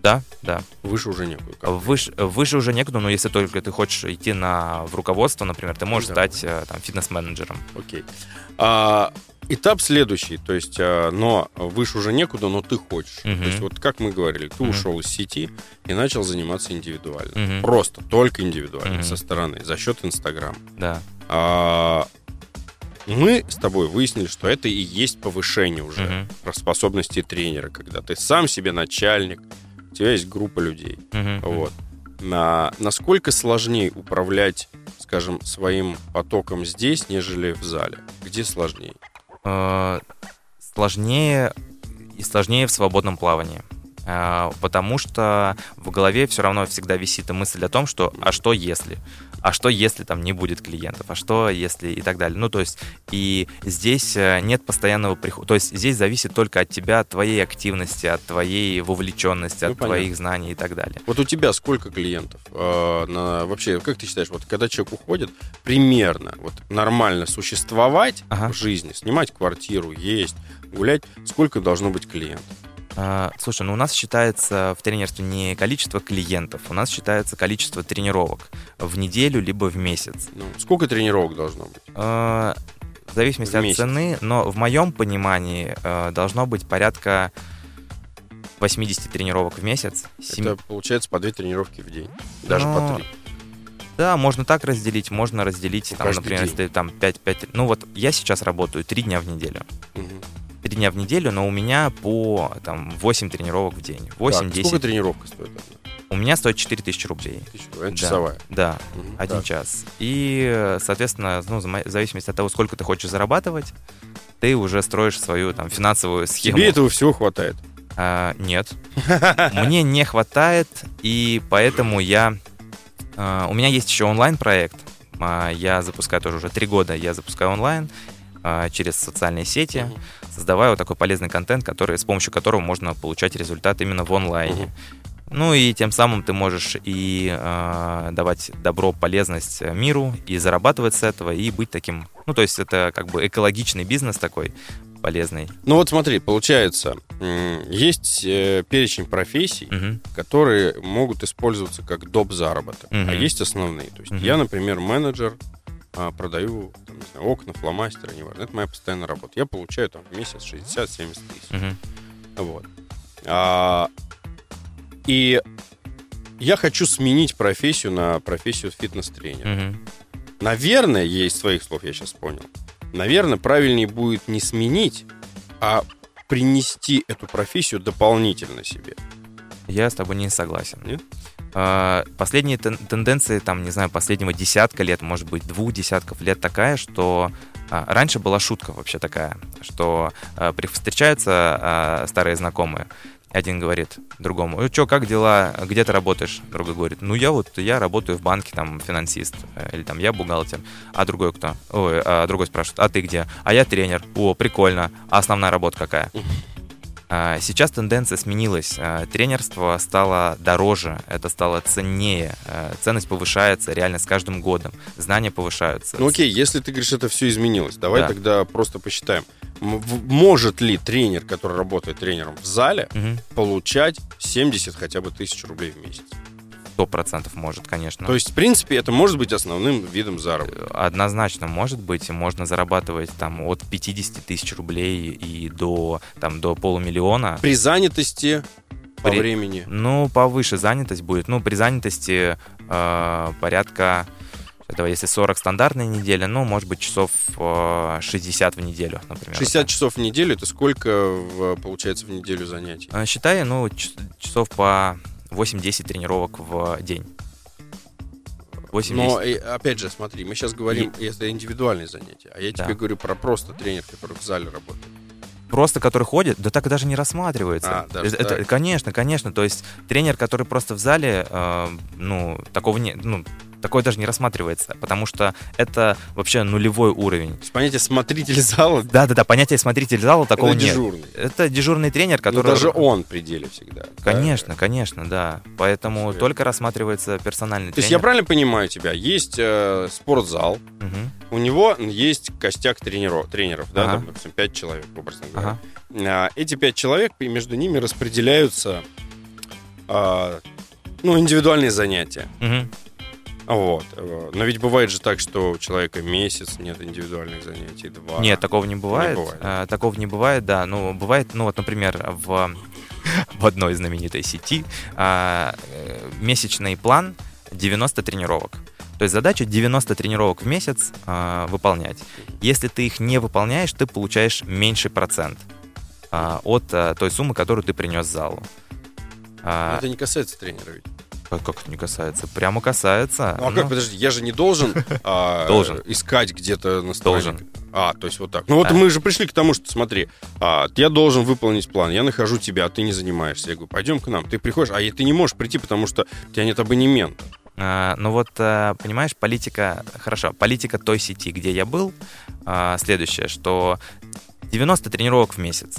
Да, да. Выше уже некуда. Выше, выше уже некуда, но если только ты хочешь идти на, в руководство, например, ты можешь да. стать э, там, фитнес-менеджером. Окей. А, этап следующий, то есть, а, но выше уже некуда, но ты хочешь. Угу. То есть, вот как мы говорили, ты угу. ушел из сети и начал заниматься индивидуально. Угу. Просто, только индивидуально, угу. со стороны, за счет Инстаграма. Да. А, мы с тобой выяснили, что это и есть повышение уже угу. способности тренера, когда ты сам себе начальник, у тебя есть группа людей. Угу. Вот. На, насколько сложнее управлять, скажем, своим потоком здесь, нежели в зале? Где сложнее? Э, сложнее и сложнее в свободном плавании. Э, потому что в голове все равно всегда висит мысль о том, что а что если? А что если там не будет клиентов, а что если и так далее. Ну, то есть, и здесь э, нет постоянного прихода, то есть здесь зависит только от тебя, от твоей активности, от твоей вовлеченности, ну, от понятно. твоих знаний и так далее. Вот у тебя сколько клиентов? Э, на, вообще, как ты считаешь, вот когда человек уходит, примерно вот нормально существовать ага. в жизни, снимать квартиру, есть, гулять, сколько должно быть клиентов? А, слушай, ну у нас считается в тренерстве не количество клиентов, у нас считается количество тренировок в неделю либо в месяц. Ну, сколько тренировок должно быть? А, в зависимости в от цены, но в моем понимании а, должно быть порядка 80 тренировок в месяц. 7... Это получается по 2 тренировки в день, даже но... по 3. Да, можно так разделить, можно разделить, там, например, день. если там 5-5... Ну вот я сейчас работаю 3 дня в неделю. Угу три дня в неделю, но у меня по там, 8 тренировок в день. 8-10. Сколько тренировка стоит? У меня стоит 4000 рублей. 1000 рублей. Да, часовая? Да, угу, один так. час. И, соответственно, ну, в зависимости от того, сколько ты хочешь зарабатывать, ты уже строишь свою там финансовую схему. Тебе этого всего хватает? А, нет. Мне не хватает, и поэтому я... А, у меня есть еще онлайн-проект. А, я запускаю тоже уже три года, я запускаю онлайн а, через социальные сети. Угу создавая вот такой полезный контент, который, с помощью которого можно получать результат именно в онлайне. Угу. Ну и тем самым ты можешь и э, давать добро, полезность миру, и зарабатывать с этого, и быть таким, ну то есть это как бы экологичный бизнес такой, полезный. Ну вот смотри, получается, есть э, перечень профессий, угу. которые могут использоваться как доп. заработок, угу. а есть основные. То есть угу. я, например, менеджер а, продаю там, не знаю, окна, фломастеры, неважно. Это моя постоянная работа. Я получаю там в месяц 60-70 тысяч. Угу. Вот. А, и я хочу сменить профессию на профессию фитнес-тренера. Угу. Наверное, есть своих слов, я сейчас понял. Наверное, правильнее будет не сменить, а принести эту профессию дополнительно себе. Я с тобой не согласен. Нет? А, последние тен- тенденции, там, не знаю, последнего десятка лет, может быть, двух десятков лет такая, что а, раньше была шутка вообще такая, что а, встречаются старые знакомые, один говорит другому, ну что, как дела, где ты работаешь? Другой говорит, ну я вот, я работаю в банке, там, финансист, э, или там, я бухгалтер. А другой кто? Ой, а другой спрашивает, а ты где? А я тренер. О, прикольно. А основная работа какая? А, сейчас тенденция сменилась. А, тренерство стало дороже, это стало ценнее. А, ценность повышается реально с каждым годом. Знания повышаются. Ну окей, если ты говоришь, это все изменилось, давай да. тогда просто посчитаем. Может ли тренер, который работает тренером в зале, угу. получать 70 хотя бы тысяч рублей в месяц? Сто процентов может, конечно. То есть, в принципе, это может быть основным видом заработка? Однозначно может быть. Можно зарабатывать там от 50 тысяч рублей и до, там, до полумиллиона. При занятости по при... времени? Ну, повыше занятость будет. Ну, при занятости э, порядка этого, если 40 стандартная неделя, ну, может быть, часов 60 в неделю, например. 60 часов в неделю, это сколько, в, получается, в неделю занятий? Э, считай, ну, часов по 8-10 тренировок в день. 8 Но, опять же, смотри, мы сейчас говорим, и... это индивидуальные занятия, а я да. тебе говорю про просто тренер, который в зале работает. Просто который ходит, да так даже не рассматривается. А, даже это, так? конечно, конечно. То есть тренер, который просто в зале, э, ну, такого не, ну, такое даже не рассматривается, потому что это вообще нулевой уровень. То понятие смотритель зала? Да-да-да, понятие смотритель зала такого это нет. дежурный. Это дежурный тренер, ну, который... Но даже он в пределе всегда. Конечно, да? конечно, да. Поэтому Все только рассматривается персональный То тренер. То есть я правильно понимаю тебя? Есть э, спортзал, угу. у него есть костяк тренеров, тренеров да, ага. там, допустим, 5 человек, образно говоря. Ага. Эти 5 человек, между ними распределяются э, ну, индивидуальные занятия. Угу. Вот. Но ведь бывает же так, что у человека месяц нет индивидуальных занятий, два. Нет, такого не бывает. Не бывает. А, такого не бывает, да. Ну, бывает, ну вот, например, в, в одной знаменитой сети а, э, месячный план 90 тренировок. То есть задача 90 тренировок в месяц а, выполнять. Если ты их не выполняешь, ты получаешь меньший процент а, от а, той суммы, которую ты принес залу. А, это не касается тренера ведь. Как, это не касается? Прямо касается. Ну а как, подожди, я же не должен, а, должен. искать где-то на. Должен. А, то есть вот так. Ну вот мы же пришли к тому, что смотри, а, я должен выполнить план, я нахожу тебя, а ты не занимаешься. Я говорю, пойдем к нам. Ты приходишь, а ты не можешь прийти, потому что у тебя нет абонемента. А, ну вот, а, понимаешь, политика, хорошо, политика той сети, где я был, следующее, что 90 тренировок в месяц,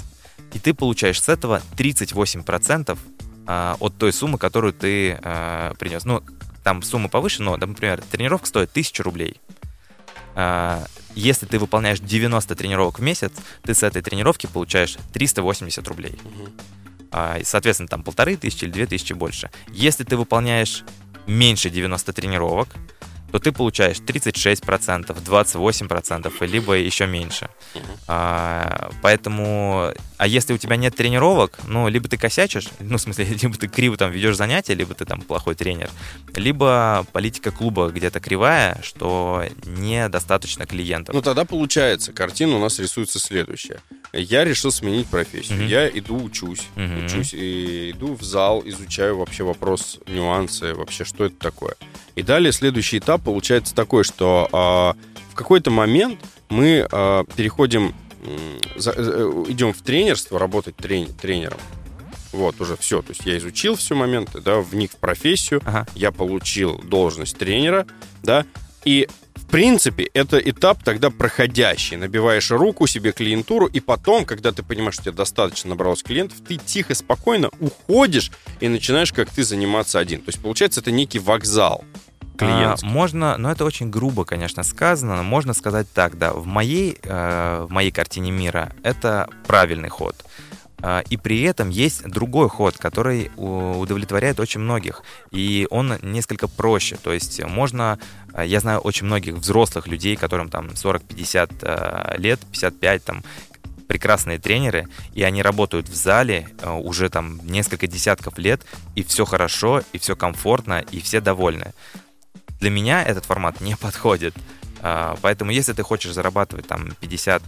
и ты получаешь с этого 38% а, от той суммы, которую ты а, принес. Ну, там сумма повыше, но, например, тренировка стоит 1000 рублей. А, если ты выполняешь 90 тренировок в месяц, ты с этой тренировки получаешь 380 рублей. Угу. И, соответственно, там полторы тысячи или две тысячи больше. Если ты выполняешь меньше 90 тренировок, то ты получаешь 36%, 28%, либо еще меньше. А, поэтому, а если у тебя нет тренировок, ну, либо ты косячишь, ну, в смысле, либо ты криво там ведешь занятия, либо ты там плохой тренер, либо политика клуба где-то кривая, что недостаточно клиентов. Ну, тогда получается, картина у нас рисуется следующая. Я решил сменить профессию. Mm-hmm. Я иду учусь, mm-hmm. учусь и иду в зал, изучаю вообще вопрос, нюансы, вообще, что это такое. И далее следующий этап получается такой, что э, в какой-то момент мы э, переходим, э, идем в тренерство, работать трени- тренером. Вот, уже все. То есть я изучил все моменты, да, вник в профессию, ага. я получил должность тренера, да, и принципе, это этап тогда проходящий. Набиваешь руку себе клиентуру, и потом, когда ты понимаешь, что тебе достаточно набралось клиентов, ты тихо, спокойно уходишь и начинаешь, как ты, заниматься один. То есть, получается, это некий вокзал клиентский. А, можно, но это очень грубо, конечно, сказано, но можно сказать так, да, в моей, э, в моей картине мира это правильный ход. А, и при этом есть другой ход, который удовлетворяет очень многих. И он несколько проще. То есть можно... А, я знаю очень многих взрослых людей, которым там 40-50 а, лет, 55, там, прекрасные тренеры, и они работают в зале уже там несколько десятков лет, и все хорошо, и все комфортно, и все довольны. Для меня этот формат не подходит. А, поэтому, если ты хочешь зарабатывать там 50,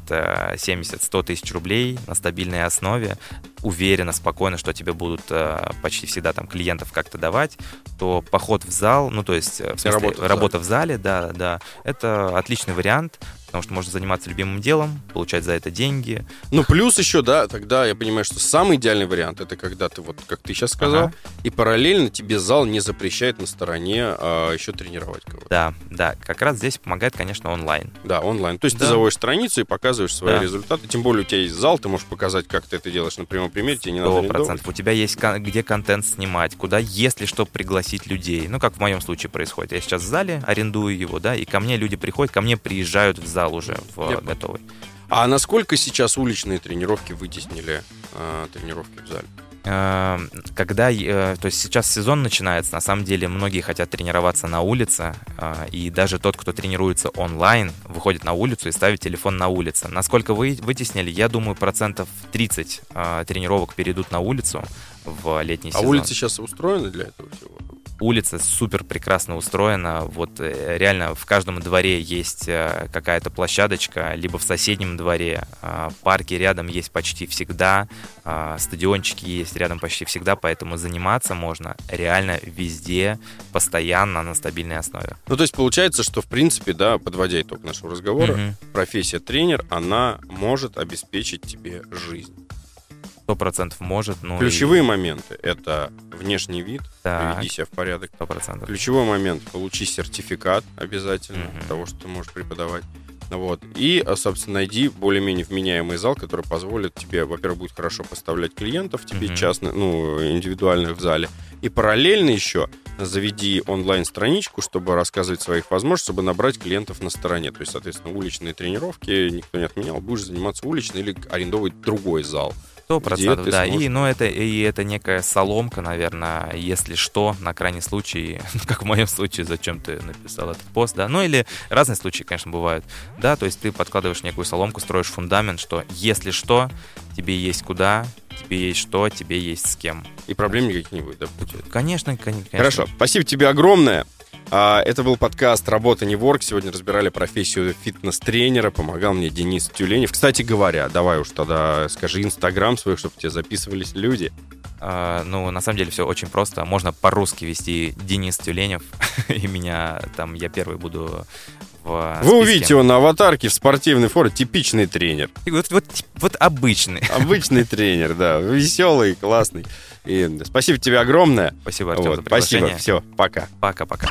70, 100 тысяч рублей на стабильной основе, уверенно, спокойно, что тебе будут э, почти всегда там клиентов как-то давать, то поход в зал, ну то есть э, в смысле, работа, в, работа в зале, да, да, это отличный вариант потому что можно заниматься любимым делом, получать за это деньги. Ну, плюс еще, да, тогда я понимаю, что самый идеальный вариант это когда ты, вот как ты сейчас сказал, ага. и параллельно тебе зал не запрещает на стороне а, еще тренировать кого-то. Да, да, как раз здесь помогает, конечно, онлайн. Да, онлайн. То есть да. ты заводишь страницу и показываешь свои да. результаты, тем более у тебя есть зал, ты можешь показать, как ты это делаешь на прямом примере, тебе не надо процентов. У тебя есть где контент снимать, куда, если что, пригласить людей. Ну, как в моем случае происходит. Я сейчас в зале арендую его, да, и ко мне люди приходят, ко мне приезжают в зал уже в Я готовый. А насколько сейчас уличные тренировки вытеснили э, тренировки в зале? Эм, когда, э, то есть сейчас сезон начинается, на самом деле многие хотят тренироваться на улице, э, и даже тот, кто тренируется онлайн, выходит на улицу и ставит телефон на улице. Насколько вы вытеснили, я думаю, процентов 30 э, тренировок перейдут на улицу в летний а сезон. А улицы сейчас устроены для этого всего? Улица супер прекрасно устроена. Вот э, реально в каждом дворе есть э, какая-то площадочка, либо в соседнем дворе. А, парки рядом есть почти всегда, а, стадиончики есть рядом почти всегда, поэтому заниматься можно реально везде, постоянно, на стабильной основе. Ну, то есть получается, что в принципе, да, подводя итог нашего разговора, угу. профессия тренер, она может обеспечить тебе жизнь сто процентов может. Ну Ключевые и... моменты — это внешний вид, так. приведи себя в порядок. Сто процентов. Ключевой момент — получи сертификат обязательно угу. того, что ты можешь преподавать. Вот. И, а, собственно, найди более-менее вменяемый зал, который позволит тебе, во-первых, будет хорошо поставлять клиентов тебе mm-hmm. частно, ну, индивидуальных в зале. И параллельно еще заведи онлайн-страничку, чтобы рассказывать своих возможностей, чтобы набрать клиентов на стороне. То есть, соответственно, уличные тренировки никто не отменял. Будешь заниматься уличной или арендовать другой зал. Сто процентов, да. Сможешь... И, ну, это, и это некая соломка, наверное, если что, на крайний случай, как в моем случае, зачем ты написал этот пост, да. Ну, или разные случаи, конечно, бывают. Да, то есть ты подкладываешь некую соломку, строишь фундамент, что если что, тебе есть куда, тебе есть что, тебе есть с кем. И проблем никаких не будет, да, получается? Конечно, конечно. Хорошо, спасибо тебе огромное. А, это был подкаст «Работа не ворк». Сегодня разбирали профессию фитнес-тренера. Помогал мне Денис Тюленев. Кстати говоря, давай уж тогда скажи инстаграм свой, чтобы тебе записывались люди. А, ну, на самом деле все очень просто. Можно по-русски вести Денис Тюленев, и меня там, я первый буду в Вы увидите его на аватарке в спортивной форме. Типичный тренер. Вот, вот, вот обычный. Обычный тренер, да. Веселый, классный. И спасибо тебе огромное. Спасибо, Артем, вот, за приглашение. Спасибо, все, пока. Пока-пока.